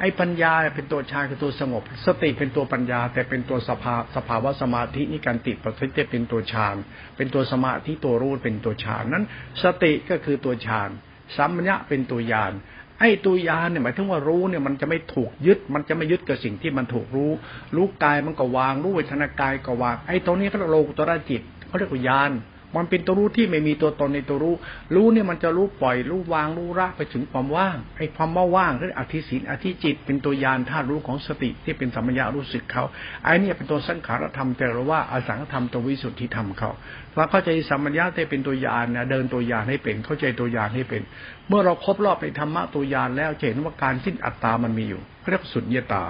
A: ไอ้ปัญญาเป็นตัวฌานคือตัวสงบ สติเป็นตัวปัญญา แต่เป็นตัวสภาสภาวะสมาธินี่การติดประทิฏเป็นตัวฌานเป็นตัวสมาธิตัวรู้เป็นตัวฌานนั้น สติก็คือตัวฌานสัมมญะเป็นตัวยานไอ้ตัวยานเนี่ยหมายถึงว่ารู้เนี่ยมันจะไม่ถูกยึด มันจะไม่ยึดกับสิ่งที่มันถูกรู้ รู้กายมันก็วาง รู้เวทนากายก็วาง ไอ้ตรงนี้เขาเรียกโลกุตระจิตเขาเรียกว่ายาน มันเป็นตัวรู้ที่ไม่มีตัวตนในตัวรู้ รู้เนี่ยมันจะรู้ปล่อย รู้วางรู้ละไปถึงความว่างไอ้ความว่าว่างคืออธิศีลอธิจิต เป็นตัวยานธาตุรู้ของสติที่เป็นสัมมยารู้สึกเขาไอ้นี่เป็นตัวสังขารธรรมแต่เราว่าอสังขธรรมตัววิสุทธิธรรมเขาว่าเข้าใจสัมมัญญาที่เป็นตัวยานนะเดินตัวยานให้เป็นเข้าใจตัวยานให้เป็น เมื่อเราครบรอบในธรรมะตัวยานแล้วเห็นว่าการสิ้นอัตตามันมีอยู่เรียกสุญญตา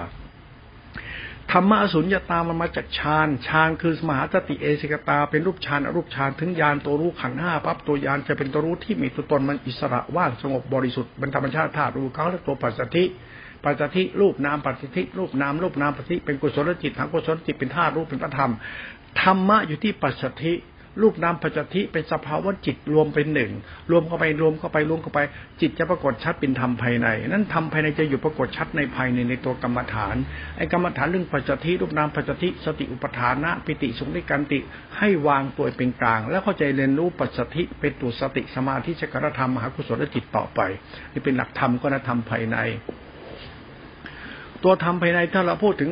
A: ธรรมะอสุญญตามันมาจากฌานฌานคือมหาสติเอสิกตา เป็นรูปฌานอรูปฌานถึงญาณตัวรู้ขันห้าปั๊บตัวยานจะเป็นตัวรู้ที่มีตัวตนมันอิสระว่างสงบบริสุทธิ์เป็นธรรมชาติธาตุรู้เขาและตัวปัจสติปัจสติรูปนามปัจสติรูปนามรูปนามปัจสติเป็นกุศลจิตทางกุศลจิตเป็นธาตุรู้เป็นพระธรรมธรรมะอยู่ที่ปัจสติ รูปนามปัจจทิเป็นสภาวะจิตรวมเป็นหนึ่งรวมเข้าไปรวมเข้าไปรวมเข้าไป จิตจะปรากฏชัดเป็นธรรมภายใน นั้นธรรมภายในจะอยู่ปรากฏชัดในภายในในตัวกรรมฐานไอ้กรรมฐานเรื่องปัจจทิรูปนามปัจจทิสติอุปทานะปิติสุขนิการติให้วางตัวเป็นกลาง แล้วเข้าใจเรียนรู้ปัจจทิเป็นตัวสติสมาธิชกรธรรมมหากุศลจิตต่อไป นี่เป็นหลักธรรมก็นธรรมภายใน ตัวธรรมภายในถ้าเราพูดถึง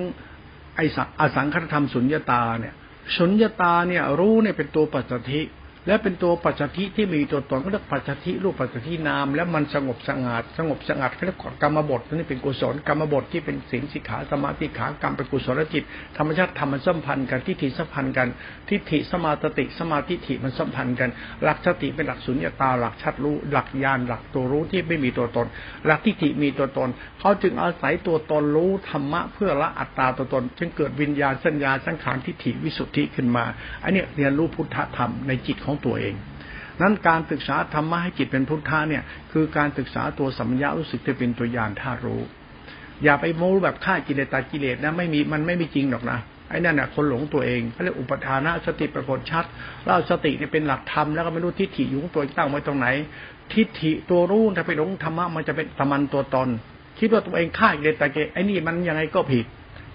A: ไอ้อสังขตธรรมสุญญาตาเนี่ย สุญญตาเนี่ยรู้เนี่ยเป็นตัวปัจจทิ และเป็นตัวปัจจัทิที่มีตัวตนก็เรียกปัจจัทิรูปปัจจัทินาม แล้วมันสงบสงัดสงบสงัดเขาเรียกกรรมบทนี่เป็นกุศลกรรมบทที่เป็นศีลสิกขาสมาธิขากรรมเป็นกุศลจิต ธรรมชาติธรรมมันสัมพันธ์กันทิฏฐิสัมพันธ์กันทิฏฐิสมาติสมาธิฐิมันสัมพันธ์กัน หลักสติเป็นหลักสุญญตาหลักชัดรู้หลักญาณหลักตัวรู้ที่ไม่มีตัวตน หลักทิฏฐิมีตัวตน เขาจึงอาศัยตัวตนรู้ธรรมะเพื่อละอัตตาตัวตน จึงเกิดวิญญาณสัญญาสังขารทิฏฐิวิสุทธิขึ้นมาอันนี้เรียนรู้พุทธธรรมในจิตของตัวเอง นั้นการศึกษาธรรมะให้จิตเป็นพุทธะเนี่ยคือการศึกษาตัวสัมยารู้สึกจะเป็นตัวยานท่ารู้ อย่าไปโม้แบบฆ่ากิเลสตากิเลสนะไม่มีมันไม่มีจริงหรอกนะไอ้นั่นน่ะคนหลงตัวเองเขาเรียกอุปทานะสติปรากฏชัดแล้วสติเนี่ยเป็นหลักธรรมแล้วก็ไม่รู้ทิฏฐิอยู่ของตัวตั้งไว้ตรงไหน ทิฏฐิตัวรู้ถ้าไปหลงธรรมะมันจะเป็นตมันตัวตนคิดว่าตัวเองฆ่ากิเลสตากิเลสไอ้นี่มันยังไงก็ผิด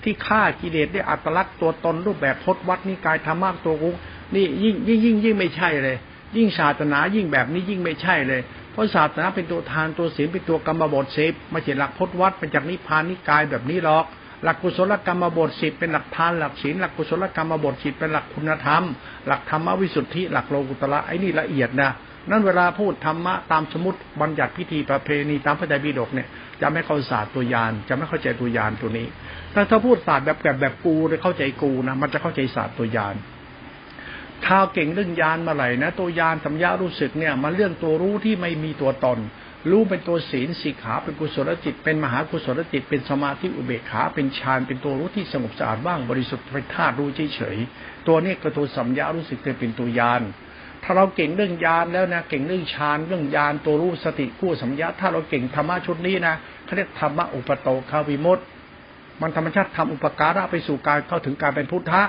A: ที่ฆ่ากิเลสได้อัตลักษณ์ตัวตนรูปแบบพจนวัดนิกายธรรมะตัวกู นี่ยิ่งยิ่งยิ่งยิ่งไม่ใช่เลย ยิ่งศาสนายิ่งแบบนี้ยิ่งไม่ใช่เลย เพราะศาสนาเป็นตัวทานตัวศีลเป็นตัวกรรมบทสิบไม่ใช่หลักพจนวัดเป็นจากนิพพานนิกายแบบนี้หรอก หลักกุศลกรรมบทสิบเป็นหลักทานหลักศีลหลักกุศลกรรมบทสิบเป็นหลักคุณธรรม หลักธรรมวิสุทธิหลักโลกุตระไอ้นี่ละเอียดนะนั่นเวลาพูดธรรมะตามสมุติบัญญัติพิธีประเพณีตามพระไตรปิฎกเนี่ยจะไม่เข้าศาสตร์ตัวยานจะไม่เข้าใจตัวยานตัวนี้ ถ้าถ้าพูดศาสตร์แบบแบบแบบกูเลยเข้าใจกูนะมันจะเข้าใจศาสตร์ตัวยาน ถ้าเก่งเรื่องยานมาไหลนะ ตัวยานสัมยารู้สึกเนี่ยมันเรื่องตัวรู้ที่ไม่มีตัวตน รู้เป็นตัวศีลสิกขาเป็นกุศลจิต เป็นมหากุศลจิต เป็นสมาธิอุเบกขาเป็นฌานเป็นตัวรู้ที่สงบสะอาดบ้างบริสุทธิ์เป็นธาตุรู้เฉยๆตัวนี้ก็ตัวสัมยารู้สึกเป็นตัวยานถ้าเราเก่งเรื่องยานแล้วนะเก่งเรื่องฌานเรื่องยานตัวรู้สติกู้สัมยาถ้าเราเก่งธรรมะชุดนี้นะเขาเรียกธรรมะอุปโตคาวิมุตมันธรรมชาติทำอุปการะไปสู่การเข้าถึงการเป็นพุทธะ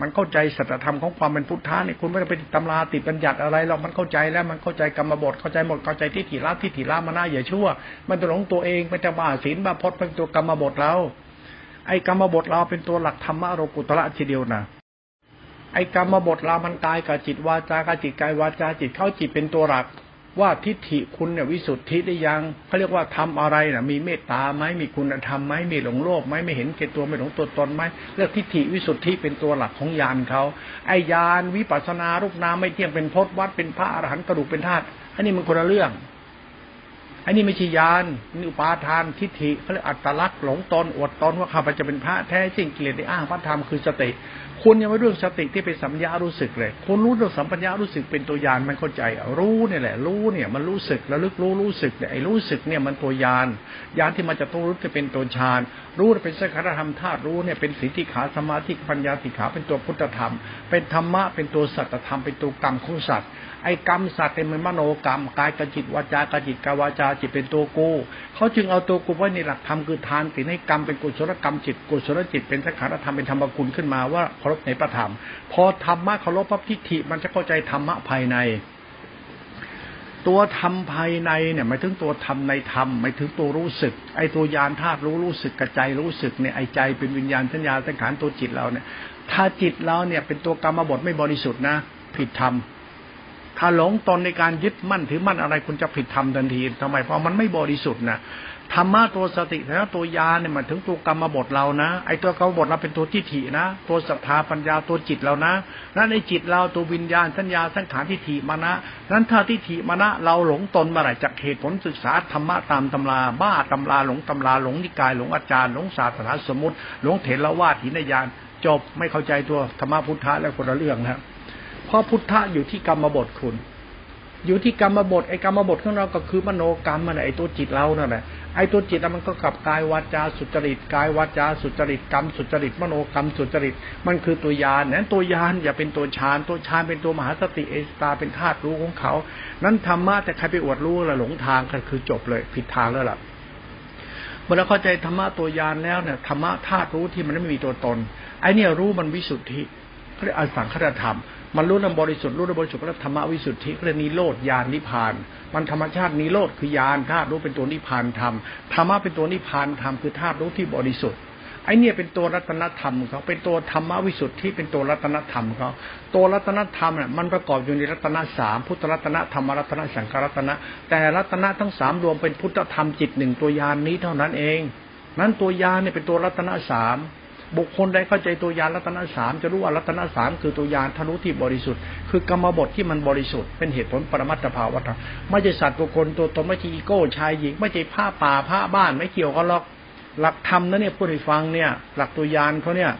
A: มันเข้าใจสัจธรรมของความเป็นพุทธะเนี่ยคุณไม่ต้องไปตำราติดบัญญัติอะไรหรอกมันเข้าใจแล้วมันเข้าใจกรรมบทเข้าใจหมดเข้าใจที่ถิละที่ถิละมาหน้าอย่าชั่ว มันตัวหลงตัวเองไปจะบ้าศีลบ้าพจน์เป็นตัวกรรมบทเราไอ้กรรมบทเราเป็นตัวหลักธรรมะโรกุตระทีเดียวนะไอ้กรรมบทเรามันกายกับจิตวาจากับจิตกายวาจาจิตเข้าจิตเป็นตัวหลัก ว่าทิฏฐิคุณเนี่ยวิสุทธิได้ยังเขาเรียกว่าทำอะไรนะมีเมตตาไหมมีคุณธรรมไหมมีหลงโลภไหมไม่เห็นเกตัวไม่หลงตัวตนไหมเรียกทิฏฐิวิสุทธิเป็นตัวหลักของญาณเขาไอ้ญาณวิปัสนารูปนามไม่เที่ยงเป็นพจน์วัดเป็นพระอรหันต์กระดูกเป็นธาตุอันนี้มันคนละเรื่องอันนี้ไม่ใช่ญาณนี่อุปาทานทิฏฐิเขาเรียกอัตลักษณ์หลงตนอวดตนว่าข้าพเจ้าเป็นพระแท้จริงกิเลสได้อ้างพระธรรมคือสติ คุณยังไม่รู้สติที่เป็นสัมยารู้สึกเลย คุณรู้เรื่องสัมปัญญารู้สึกเป็นตัวยานมันเข้าใจรู้เนี่ยแหละ รู้เนี่ยมันรู้สึกแล้วลึกรู้รู้สึกเนี่ยไอ้รู้สึกเนี่ยมันตัวยานยานที่มันจะต้องรู้จะเป็นตัวฌาน รู้เป็นสังขารธรรมธาตุรู้เนี่ยเป็นสิทธิขาสมาธิปัญญาสิขาเป็นตัวพุทธธรรม เป็นธรรมะเป็นตัวสัตธรรมเป็นตัวกรรมของสัตว์ ไอ้กรรมสัตว์เป็นมนโนกรรมกายกับจิตวาจากจิตกาวาจาจิตเป็นตัวกูเขาจึงเอาตัวกูไว้ในหลักธรรมคือทานสิให้กรรมเป็นกุศลกรรมจิตกุศลจิตเป็นสังขารธรรมเป็นธรรมกุลขึ้นมาว่าเคารพในพระธรรม พอธรรมะเคารพพระทิฏฐิมันจะเข้าใจธรรมะภายใน ตัวธรรมภายในเนี่ยหมายถึงตัวธรรมในธรรมหมายถึงตัวรู้สึก ไอ้ตัวยานธาตุรู้รู้สึกกระใจรู้สึกเนี่ยไอ้ใจเป็นวิญญาณสัญญาสังขารตัวจิตเราเนี่ย ถ้าจิตเราเนี่ยเป็นตัวกรรมบทไม่บริสุทธิ์นะผิดธรรม
B: ถ้าหลงตนในการยึดมั่นถือมั่นอะไรคุณจะผิดธรรมทันทีทำไมเพราะมันไม่บริสุทธิ์นะธรรมะตัวสติแล้วตัวยาเนี่ยมันถึงตัวกรรมบทเรานะไอ้ตัวกรรมบทเราเป็นตัวทิฏฐินะ ตัวศรัทธาปัญญาตัวจิตเรานะนั่นในจิตเราตัววิญญาณสัญญาสังขารทิฏฐิมานะนั้นถ้าทิฏฐิมานะเราหลงตนเมื่อไหร่จากเหตุผลศึกษาธรรมะตามตำราบ้าตำราหลงตำราหลงนิกายหลงอาจารย์หลงศาสนาสมุติหลงเถรวาทหินยานจบไม่เข้าใจตัวธรรมะพุทธะแล้วคนละเรื่องนะ เพราะพุทธะอยู่ที่กรรมบทคุณ อยู่ที่กรรมบทไอ้กรรมบทของเราก็คือมโนกรรมมันไอ้ตัวจิตเรานั่นแหละไอ้ตัวจิตมันก็กับกายวาจาสุจริตกายวาจาสุจริตกรรมสุจริตมโนกรรมสุจริต มันคือตัวยานนั้นตัวยานอย่าเป็นตัวฌานตัวฌานเป็นตัวมหาสติเอสตาเป็นธาตุรู้ของเขา นั้นธรรมะแต่ใครไปอวดรู้ละหลงทางก็คือจบเลยผิดทางแล้วล่ะเมื่อเราเข้าใจธรรมะตัวยานแล้วเนี่ยธรรมะธาตุรู้ที่มันไม่มีตัวตนไอ้เนี่ยรู้มันวิสุทธิเขาเรียกอสังขตธรรม มันรู้นำบริสุทธิ์รู้นำบริสุทธิ์ก็เรียกธรรมวิสุทธิก็เรียกนิโรธญาณนิพาน มันธรรมชาตินิโรธคือญาณธาตุรู้เป็นตัวนิพานธรรมธรรมะเป็นตัวนิพานธรรมคือธาตุรู้ที่บริสุทธิ์ไอเนี่ยเป็นตัวรัตนธรรมเขาเป็นตัวธรรมวิสุทธิเป็นตัวรัตนธรรมเขาตัวรัตนธรรมเนี่ยมันประกอบอยู่ในรัตนสามพุทธรัตนธรรมรัตนสังฆรัตนะแต่รัตนะทั้งสามรวมเป็นพุทธธรรมจิตหนึ่งตัวยานนี้เท่านั้นเองนั้นตัวยานเนี่ยเป็นตัวรัตนสาม บุคคลใดเข้าใจตัวยานรัตนสามจะรู้ว่ารัตนสามคือตัวยานทะลุที่บริสุทธิ์ คือกรรมบทที่มันบริสุทธิ์เป็นเหตุผลปรมัตถภาวะไม่ใช่สัตว์บุคคลตัวตนไม่ใช่อีโก้ชายหญิง ไม่ใช่ผ้าป่าผ้าบ้านไม่เกี่ยวกันหรอกหลักธรรมนะเนี่ยพูดให้ฟังเนี่ย หลักตัวยานเขาเนี่ย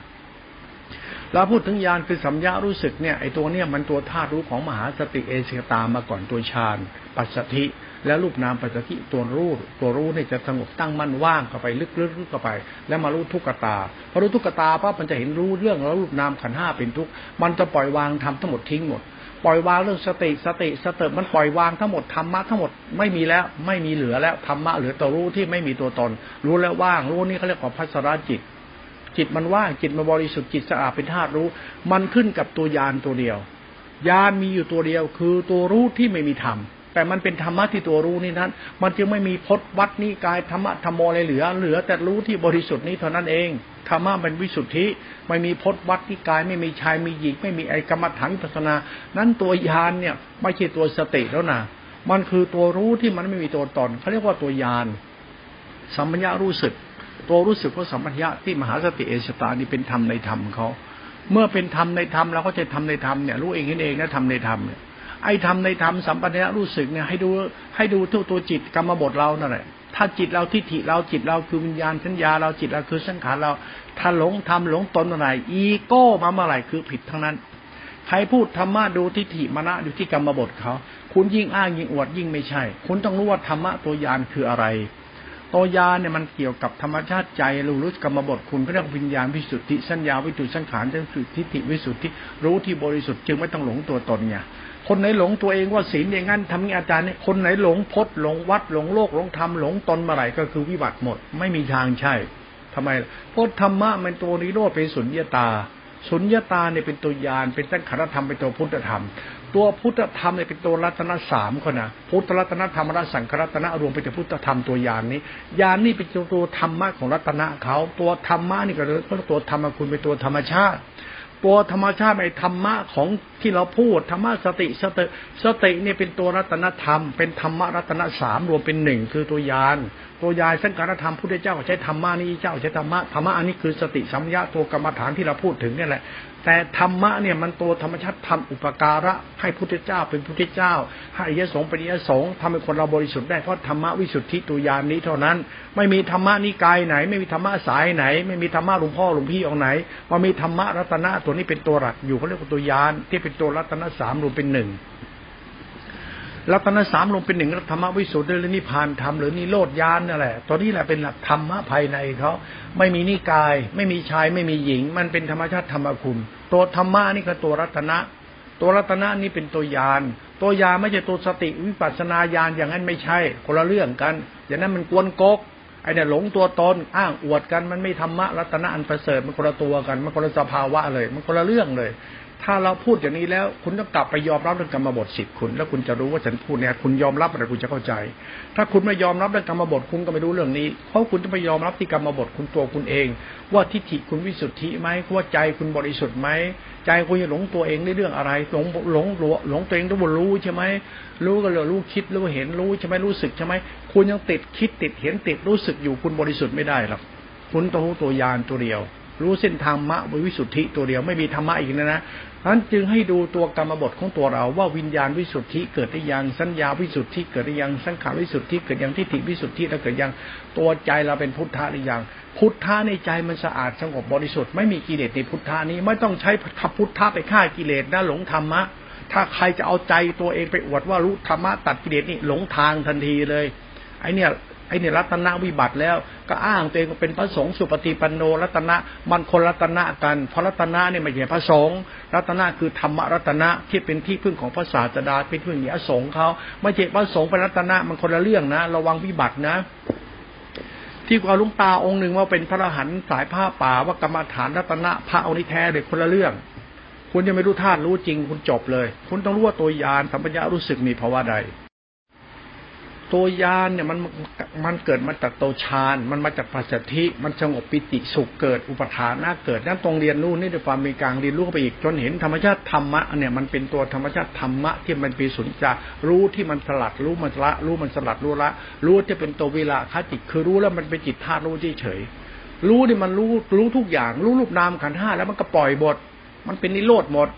B: เราพูดถึงยานคือสัมยารู้สึกเนี่ยไอตัวเนี่ยมันตัวธาตุรู้ของมหาสติเอเชียตามมาก่อนตัวฌานปัสสธิ แล้วรูปนามปัจจุบันตัวรู้ตัวรู้เนี่ยจะสงบตั้งมั่นว่างเข้าไปลึกๆเข้าไป แล้วมารู้ทุกขตาพอรู้ทุกขตาปั๊บมันจะเห็นรู้เรื่องแล้วรูปนามขันห้าเป็นทุกมันจะปล่อยวางทำทั้งหมดทิ้งหมดปล่อยวางเรื่องสติสติสติมันปล่อยวางทั้งหมดธรรมะทั้งหมดไม่มีแล้วไม่มีเหลือแล้วธรรมะเหลือตัวรู้ที่ไม่มีตัวตน รู้แล้วว่างรู้นี่เขาเรียกว่าพัสราจิต จิตมันว่างจิตมันบริสุทธิ์จิตสะอาดเป็นธาตุรู้ มันขึ้นกับตัวยานตัวเดียวยานมีอยู่ตัวเดียว คือตัวรู้ที่ไม่มีธรรม แต่มันเป็นธรรมะที่ตัวรู้นี่นั้น มันจึงไม่มีพจนวัดนี้กายธรรมะธรรมโมอะไรเหลือ เหลือแต่รู้ที่บริสุทธิ์นี้เท่านั้นเองธรรมะเป็นวิสุทธิ ไม่มีพจนวัดที่กายไม่มีชายมีหญิงไม่มีไอกรรมฐานปัสนา นั้นตัวยานเนี่ยไม่ใช่ตัวสติแล้วนะมันคือตัวรู้ที่มันไม่มีตัวตนเขาเรียกว่าตัวยานสัมปัญญารู้สึก ตัวรู้สึกว่าสัมปัญญาที่มหาสติเอชตานี่เป็นธรรมในธรรมเขาเมื่อเป็นธรรมในธรรมเราก็จะทำในธรรมเนี่ยรู้เองเห็นเองนะทำในธรรมเนี่ย ไอ้ทำในธรรมสัมปัญญะรู้สึกเนี่ยให้ดูให้ดูทุกตัวจิตกรรมบทเรานั่นแหละถ้าจิตเราทิฏฐิเราจิตเราคือวิญญาณสัญญาเราจิตเราคือสังขารเราถ้าหลงทำหลงตนอะไรอีโก้มาเมื่อไหร่คือผิดทั้งนั้น ใครพูดธรรมะดูทิฏฐิมณะอยู่ที่กรรมบทเขาคุณยิ่งอ้างยิ่งอวดยิ่งไม่ใช่ คุณต้องรู้ว่าธรรมะตัวยานคืออะไร ตัวยานเนี่ยมันเกี่ยวกับธรรมชาติใจรู้รู้กรรมบทคุณก็เรียกวิญญาณวิสุทธิสัญญาวิจุสังขารวิสุทธิทิฏฐิวิสุทธิรู้ที่บริสุทธิ์จึงไม่ต้องหลงตัวตนเนี่ย คนไหนหลงตัวเองว่าศีลอย่างนั้นทำงี้อาจารย์เนี่ยคนไหนหลงพดหลงวัดหลงโลกหลงธรรมหลงตนเมาไหร่ก็คือวิบัติหมด ไม่มีทางใช่ทำไมพดธรรมะมันตัวนิโรธเป็นสุญญตา สุญญตาเนี่ยเป็นตัวยานเป็นตั้งขรธรรมเป็นตัวพุทธธรรม ตัวพุทธธรรมเนี่ยเป็นตัวรัตนสามคนนะพุทธรัตนธรรมรัสังครัตนะรวมเป็นพุทธธรรมตัวยานนี้ยานนี่เป็นตัวธรรมะของรัตนะเขาตัวธรรมะนี่ก็เลยตัวธรรมคุณเป็นตัวธรรมชาติ ตัวธรรมชาติไอ้ธรรมะของที่เราพูดธรรมะสติสติสติเนี่ยเป็นตัวรัตนธรรม เป็นธรรมะรัตนสามรวมเป็นหนึ่งคือตัวยาน ตัวยานสังการธรรมพุทธเจ้าใช้ธรรมะนี่เจ้าใช้ธรรมะธรรมะอันนี้คือสติสัมยาตัวกรรมฐานที่เราพูดถึงนี่แหละ แต่ธรรมะเนี่ยมันตัวธรรมชาติทำอุปการะให้พุทธเจ้าเป็นพุทธเจ้า ให้ยสงเป็นยสงทำให้คนเราบริสุทธิ์ได้เพราะธรรมะวิสุทธิตุยานนี้เท่านั้น ไม่มีธรรมะนิกายไหน ไม่มีธรรมะสายไหน ไม่มีธรรมะหลวงพ่อหลวงพี่องไหนว่ามีธรรมะรัตนะตัวนี้เป็นตัวหลักอยู่เขาเรียกว่าตัวยานที่เป็นตัวรัตนะสามรวมเป็นหนึ่ง รัตนสามลงเป็นหนึ่งธรรมวิสุทธิ์หรือนิพพานธรรมหรือนิโรธญาณนั่นแหละตัวนี้แหละเป็นหลักธรรมะภายในเขาไม่มีนิกาย ไม่มีชายไม่มีหญิง มันเป็นธรรมชาติธรรมคุณ ตัวธรรมะนี่ก็ตัวรัตนะ ตัวรัตนะนี่เป็นตัวยานตัวยาไม่ใช่ตัวสติวิปัสนาญาณอย่างนั้นไม่ใช่ คนละเรื่องกัน อย่างนั้นมันกวนกกไอ้เนี่ยหลงตัวตนอ้างอวดกันมันไม่ธรรมะรัตนะอันประเสริฐมันคนละตัวกันมันคนละสภาวะเลย มันคนละเรื่องเลย ถ้าเราพูดอย่างนี้แล้ว คุณต้องกลับไปยอมรับเรื่องกรรมบทสิบคุณ แล้วคุณจะรู้ว่าฉันพูดเนี่ยคุณยอมรับอะไรคุณจะเข้าใจ ถ้าคุณไม่ยอมรับเรื่องกรรมบทคุณก็ไม่รู้เรื่องนี้ เพราะคุณจะไปยอมรับที่กรรมบทคุณตัวคุณเอง ว่าทิฏฐิคุณวิสุทธิไหมว่าใจคุณบริสุทธิ์ไหมใจคุณจะหลงตัวเองในเรื่องอะไรหลงหลงหลงหลงตัวเองต้องรู้ใช่ไหมรู้ก็เลยรู้คิดรู้เห็นรู้ใช่ไหมรู้สึกใช่ไหมคุณยังติดคิดติดเห็นติดรู้สึกอยู่คุณบริสุทธิ์ไม่ได้หรอกคุณต้องรู้ตัวยานตัวเดียว รู้เส้นทางมะวิสุทธิตัวเดียวไม่มีธรรมะอีกนะนะนั้นจึงให้ดูตัวกรรมบทของตัวเราว่าวิญญาณวิสุทธิเกิดได้ยังสัญญาวิสุทธิเกิดได้ยังสังขารวิสุทธิเกิดยังทิฏฐิวิสุทธิแล้วเกิดยังตัวใจเราเป็นพุทธะหรือยังพุทธะในใจมันสะอาดสงบบริสุทธิ์ไม่มีกิเลสในพุทธะนี้ไม่ต้องใช้ขัพุทธะไปฆ่ากิเลสนะหลงธรรมะ ถ้าใครจะเอาใจตัวเองไปอวดว่ารู้ธรรมะตัดกิเลสนี่หลงทางทันทีเลยไอเนี่ย อ้นี่รัตนวิบัติแล้ว ก็อ้างตัวเองเป็นพระสงฆ์สุปฏิปันโนรัตนะมันคนรัตนะกันเพราะรัตนะเนี่ยไม่ใช่พระสงฆ์รัตนะคือธรรมรัตนะที่เป็นที่พึ่งของพระศาสดาเป็นพึ่งเหนือสงฆ์เขาไม่ใช่พระสงฆ์เป็นรัตนะมันคนละเรื่องนะ ระวังวิบัตินะที่กว่าลุงตาองค์หนึ่งว่าเป็นพระอรหันต์สายผ้าป่าว่ากรรมฐานรัตนะพระองค์นี้แท้เด็กคนละเรื่อง คุณจะไม่รู้ธาตุรู้จริงคุณจบเลย คุณต้องรู้ว่าตัวยานสัมปัญญารู้สึกมีภาวะใด ตัวยานเนี่ยมันมันเกิดมาจากโตชาน มันมาจากปัจจทิมันสงบปิติสุขเกิดอุปทานน่าเกิดนั่นตรงเรียนรู้นี่ด้วยความมีกลางเรียนรู้ไปอีกจนเห็นธรรมชาติธรรมะเนี่ยมันเป็นตัวธรรมชาติธรรมะที่มันเป็นสุญญารู้ที่มันสลัดรู้มันละรู้มันสลัดรู้ละ รู้ที่เป็นตัวเวลาคจิตคือรู้แล้วมันเป็นจิตธาตุรู้เฉยรู้นี่มันรู้รู้ทุกอย่าง รู้รูปนามขันธ์ห้าแล้วมันก็ปล่อยบท มันเป็นนิโรธหมด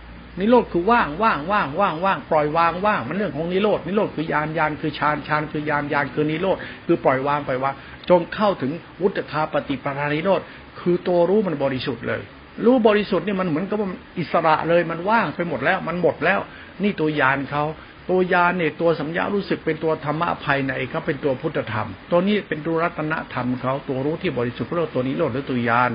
B: นิโรธคือว่างว่างว่างว่างว่างปล่อยวางว่างมันเรื่องของนิโรธนิโรธคือยานยานคือฌานฌานคือยานยานคือนิโรธคือปล่อยวางปล่อยวางจนเข้าถึงวุฒิคาปฏิปทานิโรธคือตัวรู้มันบริสุทธิ์เลย รู้บริสุทธิ์นี่มันเหมือนกับว่าอิสระเลยมันว่างไปหมดแล้ว มันหมดแล้ว นี่ตัวยานเขาตัวยานเนี่ยตัวสัญญารู้สึกเป็นตัวธรรมะภายในเขาเป็นตัวพุทธธรรม ตัวนี้เป็นตัวรัตนธรรมเขาตัวรู้ที่บริสุทธิ์เรียกตัวนิโรธหรือตัวยาน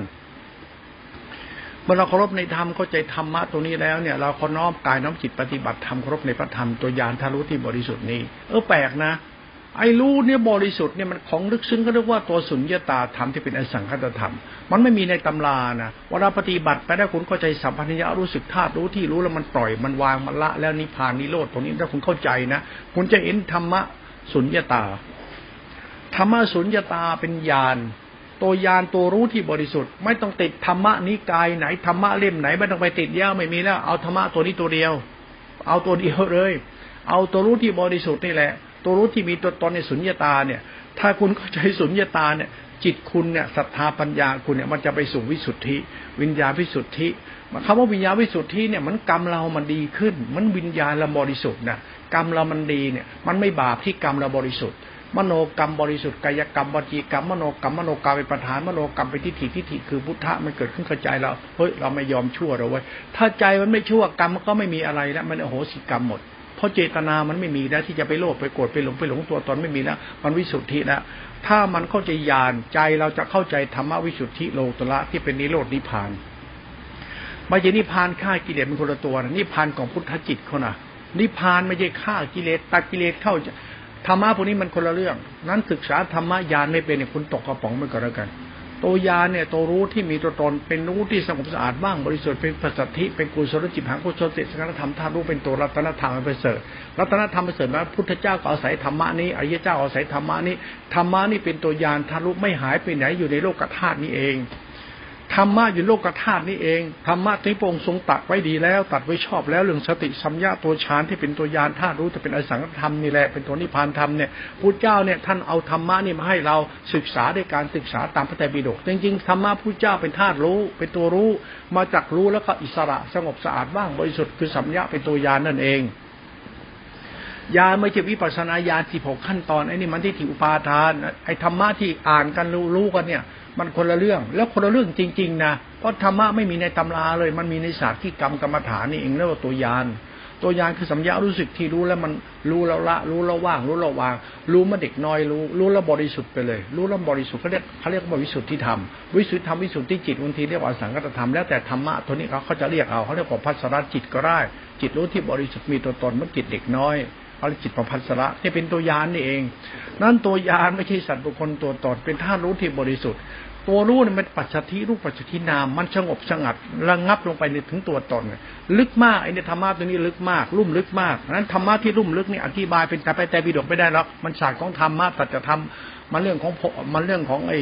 B: เมื่อเราเคารพในธรรมเข้าใจธรรมะตัวนี้แล้วเนี่ย เราเคารพกายน้อมจิตปฏิบัติธรรมเคารพในพระธรรมตัวยานทารุที่บริสุทธิ์นี้ เออแปลกนะ ไอ้รู้เนี่ยบริสุทธิ์เนี่ยมันของลึกซึ้งก็เรียกว่าตัวสุญญาตาธรรมที่เป็นอสังคตธรรม มันไม่มีในตำรานะเวลาปฏิบัติไปได้คุณเข้าใจสัมพันธญารู้สึกธาตุรู้ที่รู้แล้วมันปล่อยมันวางมันละ แล้วนิพพานนิโรธตรงนี้ถ้าคุณเข้าใจนะคุณจะเห็นธรรมะสุญญาตาธรรมะสุญญาตาเป็นญาณ ตัวยานตัวรู้ที่บริสุทธิ์ ไม่ต้องติดธรรมะนิกายไหนธรรมะเล่มไหนไม่ต้องไปติดยาวไม่มีแล้ว เอาธรรมะตัวนี้ตัวเดียว เอาตัวเดียวเลย เอาตัวรู้ที่บริสุทธิ์นี่แหละ ตัวรู้ที่มีตัวตนในสุญญตาเนี่ย ถ้าคุณเข้าใจสุญญตาเนี่ย จิตคุณเนี่ยศรัทธาปัญญาคุณเนี่ยมันจะไปสู่วิสุทธิ วิญญาวิสุทธิคำว่าวิญญาวิสุทธิเนี่ยมันกรรมเรามันดีขึ้น มันวิญญาณเราบริสุทธิ์นะกรรมเรามันดีเนี่ย มันไม่บาปที่กรรมเราบริสุทธิ์ มโนกรรมบริสุทธิ์กายกรรมวจีกรรมมโนกรรมมโนกรรมเป็นประธานมโนกรรมเป็นทิฏฐิทิฏฐิคือพุทธะมันเกิดขึ้นกระจายเราเฮ้ยเราไม่ยอมชั่วเราไว้ถ้าใจมันไม่ชั่วกรรมมันก็ไม่มีอะไรแล้วมันโอโหสิกรรมหมด เพราะเจตนามันไม่มีแล้วที่จะไปโลภไปโกรธไปหลงไปหลงตัวตนไม่มีแล้วมันวิสุทธิแล้วถ้ามันเข้าใจญาณใจเราจะเข้าใจธรรมวิสุทธิโลตระที่เป็นนิโรดนิพานไม่ใช่นิพานฆ่ากิเลสเป็นคนละตัวนะนิพานของพุทธจิตเขานะนิพานไม่ใช่ฆ่ากิเลสตัดกิเลสเข้า ธรรมะพวกนี้มันคนละเรื่อง นั้นศึกษาธรรมะยานไม่เป็นเนี่ยคุณตกกระป๋องไปก่อนแล้วกัน ตัวยาเนี่ยตัวรู้ที่มีตัวตนเป็นรู้ที่สงบสะอาดบ้างบริสุทธิ์เป็นปัสสัทธิเป็นกุศลจิตหังกุศลเจตสังฆธรรมธาตุรู้เป็นตัวรัตนธรรมเป็นเสริฐรัตนธรรมเป็นเสริฐนะพุทธเจ้าก็อาศัยธรรมะนี้อริยเจ้าอาศัยธรรมะนี้ธรรมะนี่เป็นตัวยานทารุไม่หายไปไหนอยู่ในโลกธาตุนี้เอง ธรรมะอยู่โลกธาตุนี้เองธรรมะที่พระองค์ทรงตัดไว้ดีแล้ว ตัดไว้ชอบแล้วเรื่องสติสัมยาตัวฌานที่เป็นตัวยานธาตุรู้จะเป็นอสังขธรรมนี่แหละเป็นตัวนิพพานธรรมเนี่ยพุทธเจ้าเนี่ยท่านเอาธรรมะนี่มาให้เราศึกษาด้วยการศึกษาตามพระไตรปิฎกจริงๆธรรมะพุทธเจ้าเป็นธาตุรู้ เป็นตัวรู้ มาจากรู้แล้วก็อิสระสงบสะอาดบ้างบริสุทธิ์คือสัมยาเป็นตัวยานนั่นเองยาไม่ใช่วิปัสนาญาณสิบหกขั้นตอนไอ้นี่มันที่ถิอุปาทานไอ้ธรรมะที่อ่านกันรู้รู้กันเนี่ยมันคนละเรื่อง แล้วคนละเรื่องจริง ๆ นะเพราะธรรมะไม่มีในตำราเลย มันมีในศาสตร์ที่กรรมกรรมฐานนี่เองเรียกว่าตัวยานตัวยานคือสัญญารู้สึกที่รู้แล้วมันรู้แล้วละ รู้แล้วว่าง รู้แล้ววาง รู้เมื่อเด็กน้อยรู้ รู้แล้วบริสุทธิ์ไปเลย รู้แล้วบริสุทธิ์เขาเรียกเขาเรียกว่าวิสุทธิธรรมวิสุทธิธรรมวิสุทธิจิตบางทีเรียกว่าสังกัตธรรมแล้วแต่ธรรมะตัวนี้เขาเขาจะเรียกเอาเขาเรียกว่าพัสรจิตก็ได้ จิตรู้ที่บริสุทธิ์มีตัวตนเมื่อจิตเด็กน้อย อาจิตประพัสระนี่เป็นตัวยานนี่เอง นั่นตัวยานไม่ใช่สัตว์บุคคลตัวตนเป็นธาตุรู้ที่บริสุทธิ์ ตัวรู้เนี่ยมันปัจจทิรูปปัจจทินามมันสงบสงัดระงับลงไปในถึงตัวตนลึกมากไอ้เนี่ยธรรมะตัวนี้ลึกมาก ลุ่มลึกมากนั้นธรรมะที่ลุ่มลึกนี่อธิบายเป็นแต่ไปแต่บิดกไม่ได้หรอกมันศาสตร์ของธรรมะตัดจะทำมันเรื่องของมันเรื่องของไอ้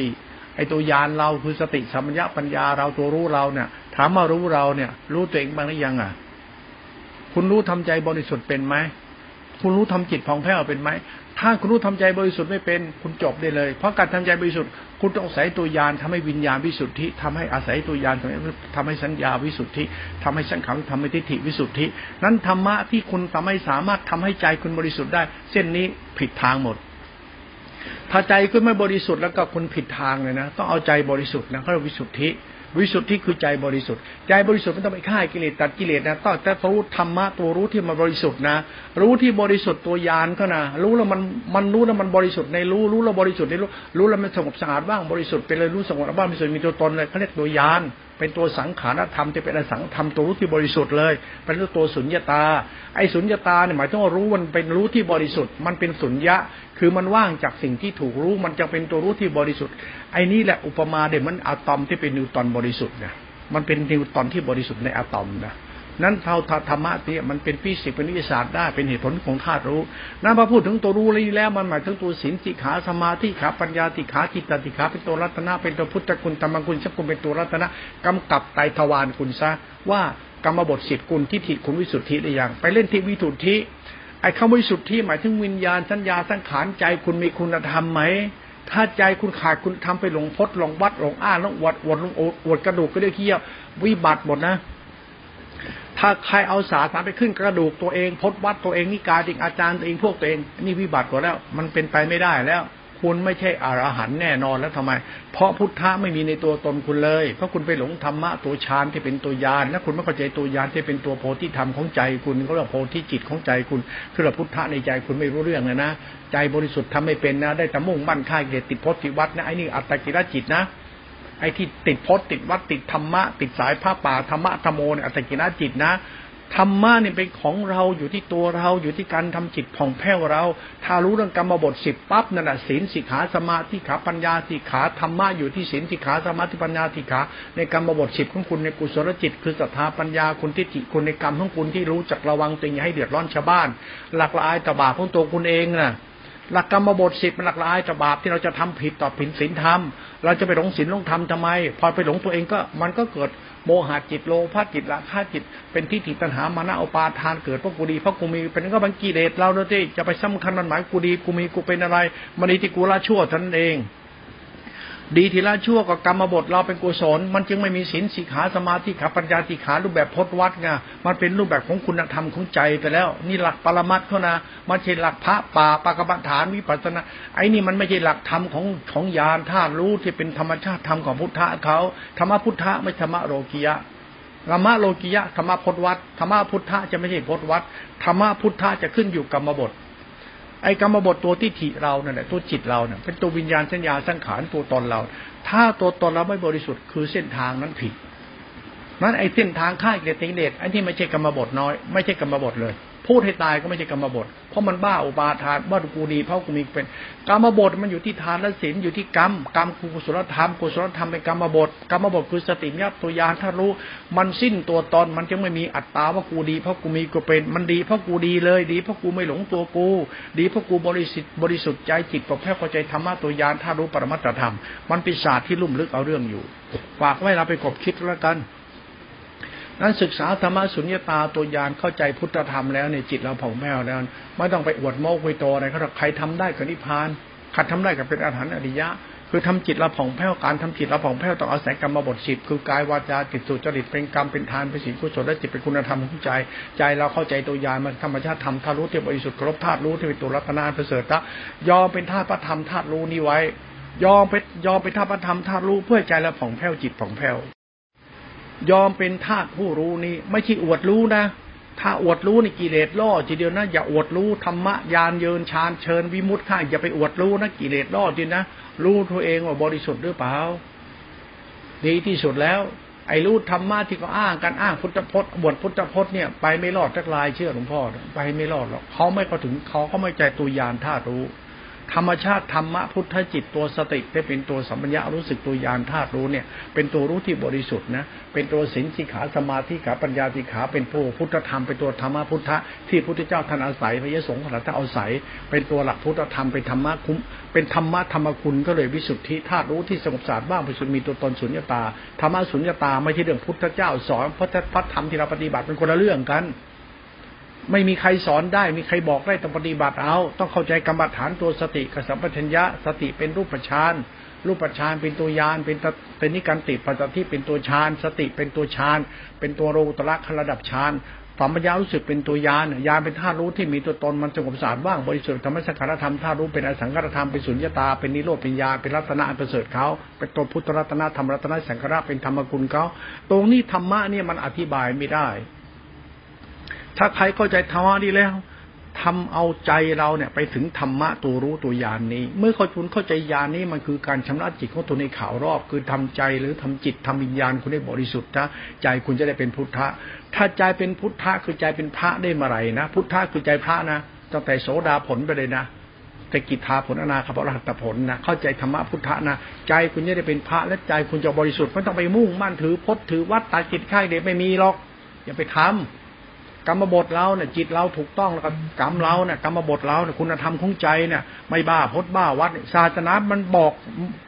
B: ไอ้ตัวยานเราคือสติสัมปชัญญะปัญญาเราตัวรู้เราเนี่ย ถามมารู้เราเนี่ย รู้ตัวเองบ้างหรือยังอะ คุณรู้ทำใจบริสุทธิ์เป็นไหม คุณรู้ทำจิตผ่องแผ้วเป็นไหมถ้าคุณรู้ทำใจบริสุทธิ์ไม่เป็นคุณจบได้เลย เพราะการทำใจบริสุทธิ์คุณต้องอาศัยตัวยานทำให้วิญญาณวิสุทธิทำให้อาศัยตัวยานทำให้ทำให้สัญญาวิสุทธิทำให้สังขารทำให้ทิฏฐิวิสุทธิ นั้นธรรมะที่คุณทำให้สามารถทำให้ใจคุณบริสุทธิ์ได้ เส้นนี้ผิดทางหมด ถ้าใจคุณไม่บริสุทธิ์แล้วก็คุณผิดทางเลยนะ ต้องเอาใจบริสุทธิ์นะเขาเรียกวิสุทธิ วิสุทธิคือใจบริสุทธิ์ ใจบริสุทธิ์ไม่ต้องไปฆ่ากิเลสตัดกิเลสนะต้องแต่รู้ธรรมะตัวรู้ที่มันบริสุทธิ์นะ รู้ที่บริสุทธิ์ตัวยานก็นะรู้แล้วมันมันรู้แล้วมันบริสุทธิ์ในรู้รู้แล้วบริสุทธิ์ในรู้รู้แล้วมันสงบสะอาดบ้างบริสุทธิ์ไปเลยรู้สงบบ้างบริสุทธิ์มีตัวตนเลยเขาเรียกตัวยาน เป็นตัวสังขารธรรมจะเป็นอสังธรรมตัวรู้ที่บริสุทธิ์เลย เป็นตัวสุญญาตา ไอ้สุญญาตาเนี่ยหมายถึงว่ารู้มันเป็นรู้ที่บริสุทธิ์ มันเป็นสุญญะ คือมันว่างจากสิ่งที่ถูกรู้ มันจะเป็นตัวรู้ที่บริสุทธิ์ ไอ้นี่แหละอุปมาเดี๋ยมันอะตอมที่เป็นนิวตอนบริสุทธิ์นะมันเป็นนิวตอนที่บริสุทธิ์ในอะตอมนะ นั้นเท่าธรรมะเนี่ยมันเป็นฟิสิกส์เป็นวิทยาศาสตร์ได้เป็นเหตุผลของธาตุรู้นั้นพอพูดถึงตัวรู้นี้แล้วมันหมายถึงตัวศีลสิขาสมาธิขาปัญญาติขาจิตติขาเป็นตัวรัตนะเป็นตัวพุทธคุณธรรมคุณสักคุณเป็นตัวรัตนะกำกับไตทวารคุณซะว่ากรรมบทสิทธิคุณทิฏฐิคุณวิสุทธิได้ยังไปเล่นที่วิสุทธิไอ้คำวิสุทธิหมายถึงวิญญาณสัญญาสังขารใจคุณมีคุณธรรมไหมถ้าใจคุณขาดคุณทำไปหลงพดหลงวัดหลงอ้าหลงวดวดลงโอวดกระดูกก็ได้เคี้ยววิบัติหมดนะ ถ้าใครเอาสาสารไปขึ้นกระดูกตัวเองพดวัดตัวเองนิกายติงอาจารย์ตัวเองพวกตัวเองนี่วิบัติหมดแล้ว มันเป็นไปไม่ได้แล้ว คุณไม่ใช่อรหันแน่นอนแล้วทำไม เพราะพุทธะไม่มีในตัวตนคุณเลย เพราะคุณไปหลงธรรมะตัวฌานที่เป็นตัวยานและคุณไม่เข้าใจตัวยานที่เป็นตัวโพธิธรรมของใจคุณเขาเรียกโพธิจิตของใจคุณ คือเราพุทธะในใจคุณไม่รู้เรื่องเลยนะใจบริสุทธิ์ทำไม่เป็นนะ ได้แต่มุ่งมั่นค่ายเกติดพธิวัดนะไอ้นี่อัตตกิรจิตนะ ไอ้ที่ติดพจน์ติดวัดติดธรรมะ ติดสายผ้าป่าธรรมะธรรมโมเนี่ยอัตกิรจิตนะธรรมะเนี่ยเป็นของเราอยู่ที่ตัวเราอยู่ที่การทำจิตผ่องแผ้วเรา ถ้ารู้เรื่องกรรมบทสิบปั๊บนั่นแหะศีลสิกขาสมาธิขาปัญญาสิกขาธรรมะอยู่ที่ศีลสิกขาสมาธิปัญญาสิกขาในกรรมบทสิบของคุณในกุศลจิต คือศรัทธาปัญญาคุณทิฏฐิคุณในกรรมของคุณที่รู้จักระวังตัวเองให้เดือดร้อนชาวบ้าน หลักละอายตบาของตัวคุณเองน่ะ หลักกรรมบทสิบมันหลักละอายจะบาปที่เราจะทำผิดต่อผิดศีลธรรม เราจะไปหลงศีลหลงธรรมทำไม พอไปหลงตัวเองก็มันก็เกิดโมหะจิตโลภะจิตละคาจิต เป็นที่ติตัณหามานะอุปาทานเกิดเพราะกูดีเพราะกูมีเป็นก็บังกีเลสเราเที่จะไปสำคัญมันหมายกูดีกูมีกูเป็นอะไรมันดีที่กูละชั่วท่านเอง ดีทีละชั่วกับกรรมบทเราเป็นกุศล มันจึงไม่มีศีลสิกขาสมาธิขาปัญญาติขารูปแบบพจนวัดไงมันเป็นรูปแบบของคุณธรรมของใจไปแล้ว นี่หลักปรมัตเขานะมันใช่หลักพระป่าปากบัฐานวิปัสสนาไอ้นี่มันไม่ใช่หลักธรรมของของญาณธาตุรู้ที่เป็นธรรมชาติธรรมของพุทธะเขาธรรมพุทธะไม่ธรรมโลกียะธรรมโลกียะธรรมพจนวัดธรรมพุทธะจะไม่ใช่พจนวัดธรรมพุทธะจะขึ้นอยู่กรรมบท ไอ้กรรมบทตัวที่ถิเราเนี่ยตัวจิตเราเนี่ยเป็นตัววิญญาณสัญญาสังขารตัวตนเรา ถ้าตัวตนเราไม่บริสุทธิ์คือเส้นทางนั้นผิดนั้นไอ้เส้นทางข้ายเกติเดชไอ้ที่ไม่ใช่กรรมบทน้อย ไม่ใช่กรรมบทเลย พูดให้ตายก็ไม่ใช่กรรมบท เพราะมันบ้าอุปาทานว่ากูดีเพราะกูมีเป็นกรรมบทมันอยู่ที่ทานและศีลอยู่ที่กรรมกรรมกุศลธรรมกุศลธรรมเป็นกรรมบทกรรมบทคือสติเนี่ยตัวยานถ้ารู้มันสิ้นตัวตนมันจะไม่มีอัตตาว่ากูดีเพราะกูมีกูเป็น มันดีเพราะกูดีเลยดีเพราะกูไม่หลงตัวกู ดีเพราะกูบริสุทธิ์บริสุทธิ์ใจจิตปกแพ้เข้าใจธรรมะตัวยานถ้ารู้ปรมัตถธรรม มันเป็นศาสตร์ที่ลุ่มลึกเอาเรื่องอยู่ ฝากไว้เราไปกบคิดแล้วกัน นั้นศึกษาธรรมะสุญญตาตัวยานเข้าใจพุทธธรรมแล้วเนี่ยจิตเราผ่องแผ้วแล้ว ไม่ต้องไปอวดโม้คุยโตอะไรเขาใครทำได้ก็นิพพานขัดทำได้ก็เป็นอรหันต์อริยะ คือทำจิตเราผ่องแผ้วการทำจิตเราผ่องแผ้วต้องอาศัยกรรมบทสิบคือกายวาจาจิตสุจริตเป็นกรรมเป็นทานเป็นศีลกุศลและจิตเป็นคุณธรรมของใจใจเราเข้าใจตัวยานมันธรรมชาติธรรมทารู้ที่บริสุทธิ์ครบธาตุรู้ที่เป็นตัวรัตนาประเสริฐะยอมเป็นธาตุพระธรรมธาตุรู้นี้ไว้ ยอมเป็นยอมเป็นธาตุพระธรรมธาตุรู้เพื่อใจเราผ่องแผ้วจิตผ่องแผ้ว ยอมเป็นทาสผู้รู้นี้ ไม่ใช่อวดรู้นะ ถ้าอวดรู้ในกิเลสล่อทีเดียวนะ อย่าอวดรู้ธรรมะยานเยินชานเชิญวิมุตต์ข้าอย่าไปอวดรู้นะกิเลสล่อทีนะรู้ตัวเองว่าบริสุทธิ์หรือเปล่า ดีที่สุดแล้ว ไอ้รู้ธรรมะที่เขาอ้างกันอ้างพุทธพจน์บทพุทธพจน์เนี่ยไปไม่รอดทักลายเชื่อหลวงพ่อไปไม่รอดหรอกเขาไม่เข้าถึงเขาเขาไม่ใจตัวยานธาตุรู้ ธรรมชาติธรรมะพุทธจิตตัวสติได้เป็นตัวสัมปัญญารู้สึกตัวยานธาตุรู้เนี่ย เป็นตัวรู้ที่บริสุทธิ์นะเป็นตัวสินสิขาสมาธิขาปัญญาสิขาเป็นผู้พุทธธรรมเป็นตัวธรรมะพุทธะที่พุทธเจ้าท่านอาศัยพระยสงฆ์ท่านอาศัย เป็นตัวหลักพุทธธรรมเป็นธรรมะคุ้มเป็นธรรมะธรรมคุณก็เลยวิสุทธิธาตุรู้ที่สงบสะอาดบ้างไปสุดมีตัวตนสุญญตาธรรมะสุญญตาไม่ใช่เรื่องพุทธเจ้าสอนพระพระธรรมที่เราปฏิบัติเป็นคนละเรื่องกัน ไม่มีใครสอนได้ มีใครบอกได้ต้องปฏิบัติเอา ต้องเข้าใจกรรมฐานตัวสติกับสัมปชัญญะ สติเป็นรูปฌานรูปฌานเป็นตัวยานเป็นเป็นนิการติปัจจที่เป็นตัวฌานสติเป็นตัวฌานเป็นตัวโรตระระดับฌานสัมปญญารู้สึกเป็นตัวยานยานเป็นธาตุรู้ที่มีตัวตนมันสงบสาดว่างบริสุทธิ์ธรรมสังขารธรรมธาตุรู้เป็นอสังขารธรรมเป็นสุญญตาเป็นนิโรธเป็นญาเป็นรัตนะอันประเสริฐเขาเป็นตัวพุทธรัตนะธรรมรัตนะสังขารเป็นธรรมกุลเขาตรงนี้ธรรมะเนี่ยมันอธิบายไม่ได้ ถ้าใครเข้าใจธรรมะดีแล้วทำเอาใจเราเนี่ย ไปถึงธรรมะตัวรู้ตัวยานนี้ เมื่อเขาคุณเข้าใจยานนี้มันคือการชำระจิตของตัวในข่าวรอบ คือทำใจหรือทำจิตทำวิญญาณคุณได้บริสุทธิ์นะใจคุณจะได้เป็นพุทธะ ถ้าใจเป็นพุทธะคือใจเป็นพระได้เมื่อไหร่นะพุทธะคือใจพระนะตั้งแต่โสดาผลไปเลยนะแต่กิจทาผลอนาคตอรหัตผลนะเข้าใจธรรมะพุทธะนะใจคุณจะได้เป็นพระและใจคุณจะบริสุทธิ์ไม่ต้องไปมุ่งมั่นถือพจน์ถือวัดตาจิตค่ายเดี๋ยวไม่มีหรอก อย่าไปทำ กรรมบทเราเนี่ยจิตเราถูกต้องแล้วก็กรรมเราเนี่ยกรรมบทเราเนี่ยคุณธรรมของใจเนี่ย ไม่บ้าพดบ้าวัดศาสนามันบอก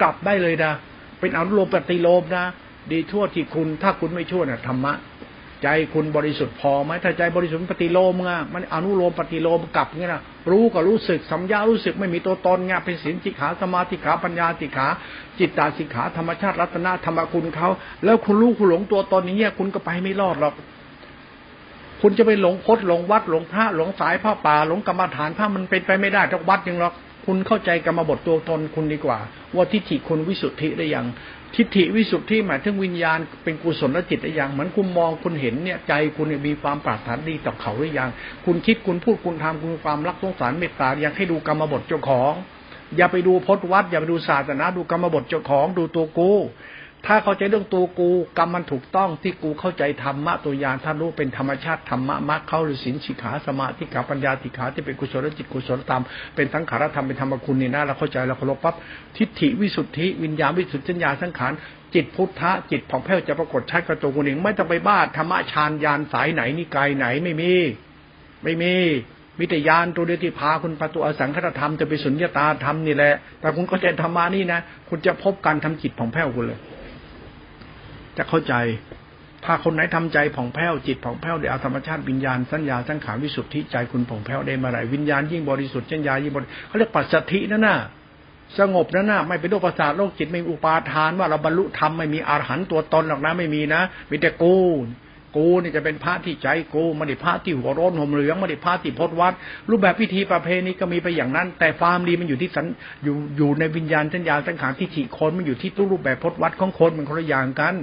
B: กลับได้เลยนะเป็นอนุโลมปฏิโลมนะดีชั่วที่คุณถ้าคุณไม่ชั่วเนี่ยธรรมะใจคุณบริสุทธิ์พอไหมถ้าใจบริสุทธิ์ปฏิโลมไงมันอนุโลมปฏิโลมกลับเงี้ยนะรู้ก็รู้สึกสัมยารู้สึกไม่มีตัวตนไงเป็นสินจิขาสมาธิขาปัญญาติขา จิตตาสิขาธรรมชาติรัตนาธรรมคุณเขาแล้วคุณรู้คุณหลงตัวตนนี้เนี่ยคุณก็ไปไม่รอดหรอก คุณจะไปหลงพดหลงวัดหลงพระหลงสายผ้าป่าหลงกรรมฐานถ้ามันเป็นไปไม่ได้ทุกวัดยังหรอกคุณเข้าใจกรรมบทตัวตนคุณดีกว่า ว่าทิฏฐิคุณวิสุทธิได้ยัง ทิฏฐิวิสุทธิหมายถึงวิญญาณเป็นกุศลจิตได้ยังเหมือนคุณมองคุณเห็นเนี่ยใจคุณมีความปรารถนาดีต่อเขาหรือยัง คุณคิดคุณพูดคุณทำคุณความรักสงสารเมตตายังให้ดูกรรมบทเจ้าของ อย่าไปดูพจนวัด อย่าไปดูศาสนาดูกรรมบทเจ้าของดูตัวกู ถ้าเข้าใจเรื่องตัวกูกรรมมันถูกต้องที่กูเข้าใจธรรมะตัวยานท่านรู้เป็นธรรมชาติธรรมะมรรคเข้าหรือสินสิขาสมาธิขาปัญญาติขาที่เป็นกุศลจิตกุศลธรรมเป็นทั้งขารธรรมเป็นธรรมคุณนี่นะเราเข้าใจเราเคารพปั๊บทิฏฐิวิสุทธิวิญญาณวิสุทธิัญญาสังขารจิตพุทธะจิตผ่องแผ้วจะปรากฏชัดกับตัวคุณเองไม่ต้องไปบ้าธรรมะฌานยานสายไหนนิกายไหนไม่มี ไม่มีมิตรยานตัวเดียวที่พาคุณประตูอสังคตธรรมจะไปสุญญตาธรรมนี่แหละแต่คุณก็ใจธรรมานี่นะคุณจะพบการทำจิตผ่องแผ้วคุณเลย จะเข้าใจ ถ้าคนไหนทำใจผ่องแผ้วจิตผ่องแผ้วได้เอาธรรมชาติวิญญาณสัญญาสังขารวิสุทธิใจคุณผ่องแผ้วได้มาไหรวิญญาณยิ่งบริสุทธิ์สัญญายิ่งบริเขาเรียกปัสสธินั่นน่ะสงบนั่นน่ะไม่เป็นโรคประสาทโรคจิตไม่มีอุปาทานว่าเราบรรลุธรรมไม่มีอาหารตัวตนหรอกนะไม่มีนะมีแต่กูกูนี่จะเป็นพระที่ใจกูไม่ได้พระที่หัวร้อนห่มเหลืองไม่ได้พระที่พดวัด รูปแบบพิธีประเพณีก็มีไปอย่างนั้น แต่ความดีมันอยู่ที่สันอยู่อยู่ในวิญญาณสัญญาสังขารที่ฉีคนมันอยู่ที่ตู้รูปแบบพดวัดของคนมันคนละอย่างกัน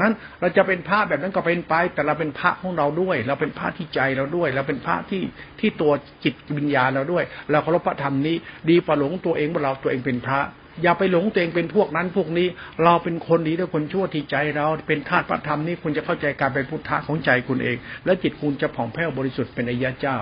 B: นั้นเราจะเป็นพระแบบนั้นก็เป็นไป แต่เราเป็นพระของเราด้วย เราเป็นพระที่ใจเราด้วย เราเป็นพระที่ที่ตัวจิตวิญญาณเราด้วย เราเคารพพระธรรมนี้ ดีประหลงตัวเองว่าเราตัวเองเป็นพระ อย่าไปหลงตัวเองเป็นพวกนั้นพวกนี้ เราเป็นคนดีด้วยคนชั่วที่ใจเราเป็นธาตุพระธรรมนี้คุณจะเข้าใจการเป็นพุทธะของใจคุณเอง และจิตคุณจะผ่องแผ้วบริสุทธิ์เป็นอริยเจ้า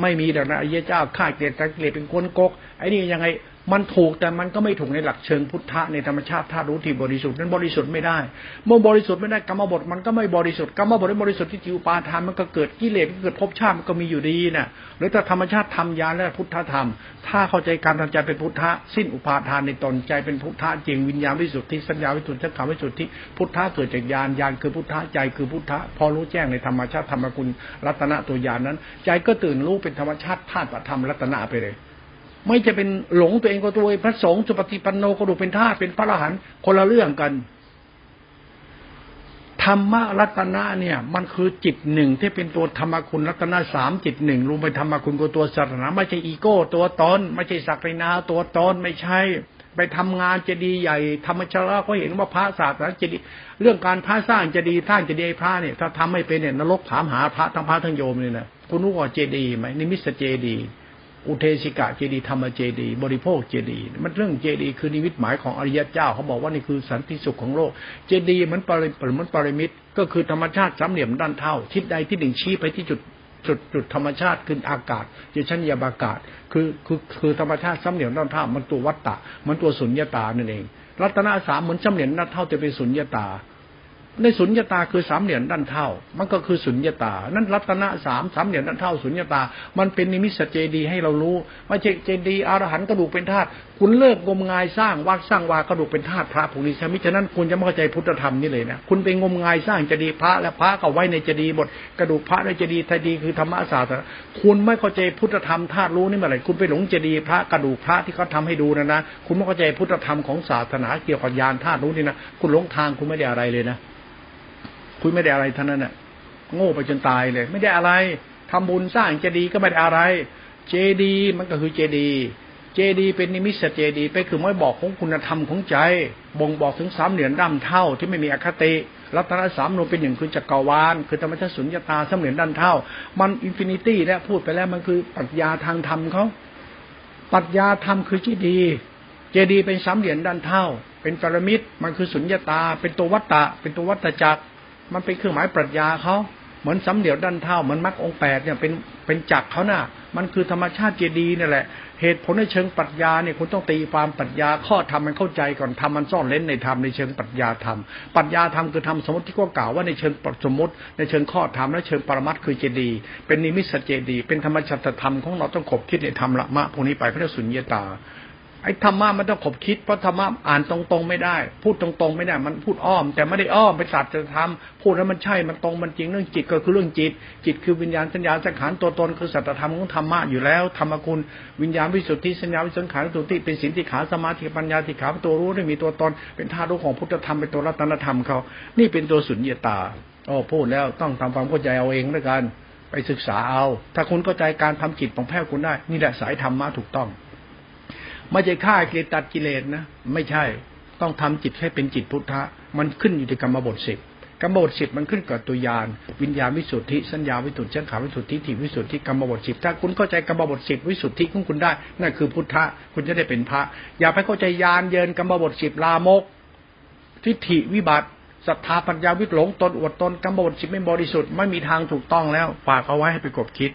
B: ไม่มีแต่นะอริยเจ้าฆ่าเกลียดตะเกลียดเป็นคนกกไอ้นี่ยังไง มันถูกแต่มันก็ไม่ถูกในหลักเชิงพุทธะในธรรมชาติธาตุรู้ที่บริสุทธิ์นั้นบริสุทธิ์ไม่ได้ เมื่อบริสุทธิ์ไม่ได้กรรมบทมันก็ไม่บริสุทธิ์กรรมบทไม่บริสุทธิ์ที่จิวปาทานมันก็เกิดกิเลสเกิดภพชาติมันก็มีอยู่ดีนะหรือถ้าธรรมชาติทำยาและพุทธธรรม ถ้าเข้าใจการทำใจเป็นพุทธะสิ้นอุปาทานในตนใจเป็นพุทธะจริงวิญญาณวิสุทธิสัญญาวิสุทธิสังขารวิสุทธิพุทธะเกิดจากญาณญาณคือพุทธะใจคือพุทธะพอรู้แจ้งในธรรมชาติธรรมกุลรัตนะตัวญาณนั้น ใจก็ตื่นรู้เป็นธรรมชาติธาตุธรรมรัตนะไปเลย ไม่จะเป็นหลงตัวเองก็ตัวพระสงฆ์สุปฏิปันโนก็ดูเป็นธาตุเป็นพระอรหันต์คนละเรื่องกันธรรมรัตนะเนี่ย มันคือจิตหนึ่งที่เป็นตัวธรรมคุณรัตนะสามจิตหนึ่งรวมไปธรรมคุณกับตัวศาสนาไม่ใช่อีโก้ ตัวตนไม่ใช่ศักดินาตัวตนไม่ใช่ ไปทำงานจะดีใหญ่ ธรรมชาติเขาเห็นว่าพระศาสนาเจดีย์เรื่องการพระสร้างเจดีย์สร้างเจดีย์พระเนี่ยถ้าทำไม่เป็นเนี่ยนรกถามหาพระทั้งพระทั้งโยมเลยนะคุณรู้ว่าเจดีย์ไหมนิมิตเจดีย์ อุเทสิกะเจดีย์ธรรมเจดีย์ บริโภคเจดีย์ มันเรื่องเจดีย์ คือนิมิตหมายของอริยเจ้าเขาบอกว่านี่คือสันติสุขของโลก เจดีย์มันปริมันปริมิตก็คือธรรมชาติสามเหลี่ยมด้านเท่า ทิศใดที่หนึ่งชี้ไปที่จุดจุดจุดธรรมชาติคืออากาศอยู่ชั้นยาบากาศ คือคือคือธรรมชาติสำเหนียวด้านเท่ามันตัววัตตะ มันตัวสุญญตานั่นเองรัตนาสามเหมือนสำเหนียวด้านเท่าแต่เป็นสุญญตา ในสุญญตาคือสามเหลี่ยมด้านเท่า มันก็คือสุญญตา นั่นรัตนะสามสามเหลี่ยมด้านเท่าสุญญตา มันเป็นนิมิตเจดีให้เรารู้ไม่ใช่เจดีอรหันต์กระดูกเป็นธาตุคุณเลิกงมงายสร้างวัดสร้างวากระดูกเป็นธาตุพระภูริชมิฉะนั้นคุณจะไม่เข้าใจพุทธธรรมนี่เลยนะคุณไปงมงายสร้างเจดีพระและพระก็ไว้ในเจดีหมดกระดูกพระในเจดีย์เจดีคือธรรมศาสตร์คุณไม่เข้าใจพุทธธรรมธาตุรู้นี่เมื่อไหร่คุณไปหลงเจดีย์พระกระดูกพระที่เขาทาให้ดูนะนะคุณไม่เข้าใจพุทธธรรมของศาสนาเกี่ยวกับยานธาตุรู้นี่นะคุณหลงทางคุณไม่ได้อะไรเลยนะ คุณไม่ได้อะไรท่านั้นน่ะ โง่ไปจนตายเลย ไม่ได้อะไรทำบุญสร้างเจดีย์ก็ไม่ได้อะไร เจดีย์มันก็คือเจดีย์เจดีย์เป็นนิมิตเจดีย์ไปคือไม่บอกของคุณธรรมของใจ บ่งบอกถึงสามเหลี่ยมด้านเท่าที่ไม่มีอคติรัตนสามนูเป็นหนึ่งคือจักรวาลคือธรรมชาติสุญญตาสามเหลี่ยมด้านเท่า มัน infinity แล้วพูดไปแล้วมันคือปรัชญาทางธรรมเขาปรัชญาธรรมคือเจดีย์เจดีย์เป็นสามเหลี่ยมด้านเท่า เป็นปรมิตมันคือสุญญตา เป็นตัววัตตะ เป็นตัววัตจักร มันเป็นเครื่องหมายปรัชญาเขาเหมือนสามเหลี่ยมด้านเท่าเหมือนมรรคองค์แปดเนี่ยเป็นเป็นจักรเขาน่ะ มันคือธรรมชาติเจดีย์นี่แหละ เหตุผลในเชิงปรัชญาเนี่ยคุณต้องตีความปรัชญาข้อธรรมมันเข้าใจก่อนทำมันซ่อนเล้นในธรรมในเชิงปรัชญาธรรมปรัชญาธรรมคือธรรมสมมติที่ก็กล่าวว่าในเชิงสมมติในเชิงข้อธรรมและเชิงปรมัตคือเจดี เป็นนิมิตเจดี เป็นธรรมชาติธรรมของเราต้องขบคิดในธรรมละมะพวกนี้ไปพระสุญญตา ไอ้ธรรมะมันต้องขบคิดเพราะธรรมะอ่านตรงๆไม่ได้ พูดตรงๆไม่ได้ มันพูดอ้อม แต่ไม่ได้อ้อมไปสัตว์จะทำพูดแล้วมันใช่มันตรงมันจริงเรื่องจิตก็คือเรื่องจิต จิตคือวิญญาณสัญญาสังขารตัวตนคือสัจธรรมของธรรมะอยู่แล้วธรรมคุณวิญญาณวิสุทธิสัญญาวิสังขารวิสุทธิเป็นสินติขาสมาธิปัญญาติขาตัวรู้ได้มีตัวตนเป็นธาตุรู้ของพุทธธรรมเป็นตัวรัตนธรรมเขานี่เป็นตัวสุญญตาโอ้พูดแล้วต้องทำความเข้าใจเอาเองด้วยกันไปศึกษาเอา ถ้าคุณเข้าใจการทำจิตของแพทย์คุณได้ นี่แหละสายธรรมะถูกต้อง ไม่ใช่ฆ่ากิเลสตัดกิเลสนะไม่ใช่ ต้องทำจิตให้เป็นจิตพุทธะ มันขึ้นอยู่ในกรรมบทสิบกรรมบทสิบมันขึ้นกับตัวยานวิญญาณวิสุทธิสัญญาวิสุทธิชังขาวิสุทธิทิวิสุทธิกรรมบทสิบถ้าคุณเข้าใจกรรมบทสิบวิสุทธิของคุณได้นั่นคือพุทธะคุณจะได้เป็นพระ อย่าไปเข้าใจยานเยินกรรมบทสิบลามก ทิฏฐิวิบัติศรัทธาปัญญาวิหลงตนอวดตนกรรมบทสิบไม่บริสุทธิ์ไม่มีทางถูกต้องแล้วฝากเอาไว้ให้ไปกบคิด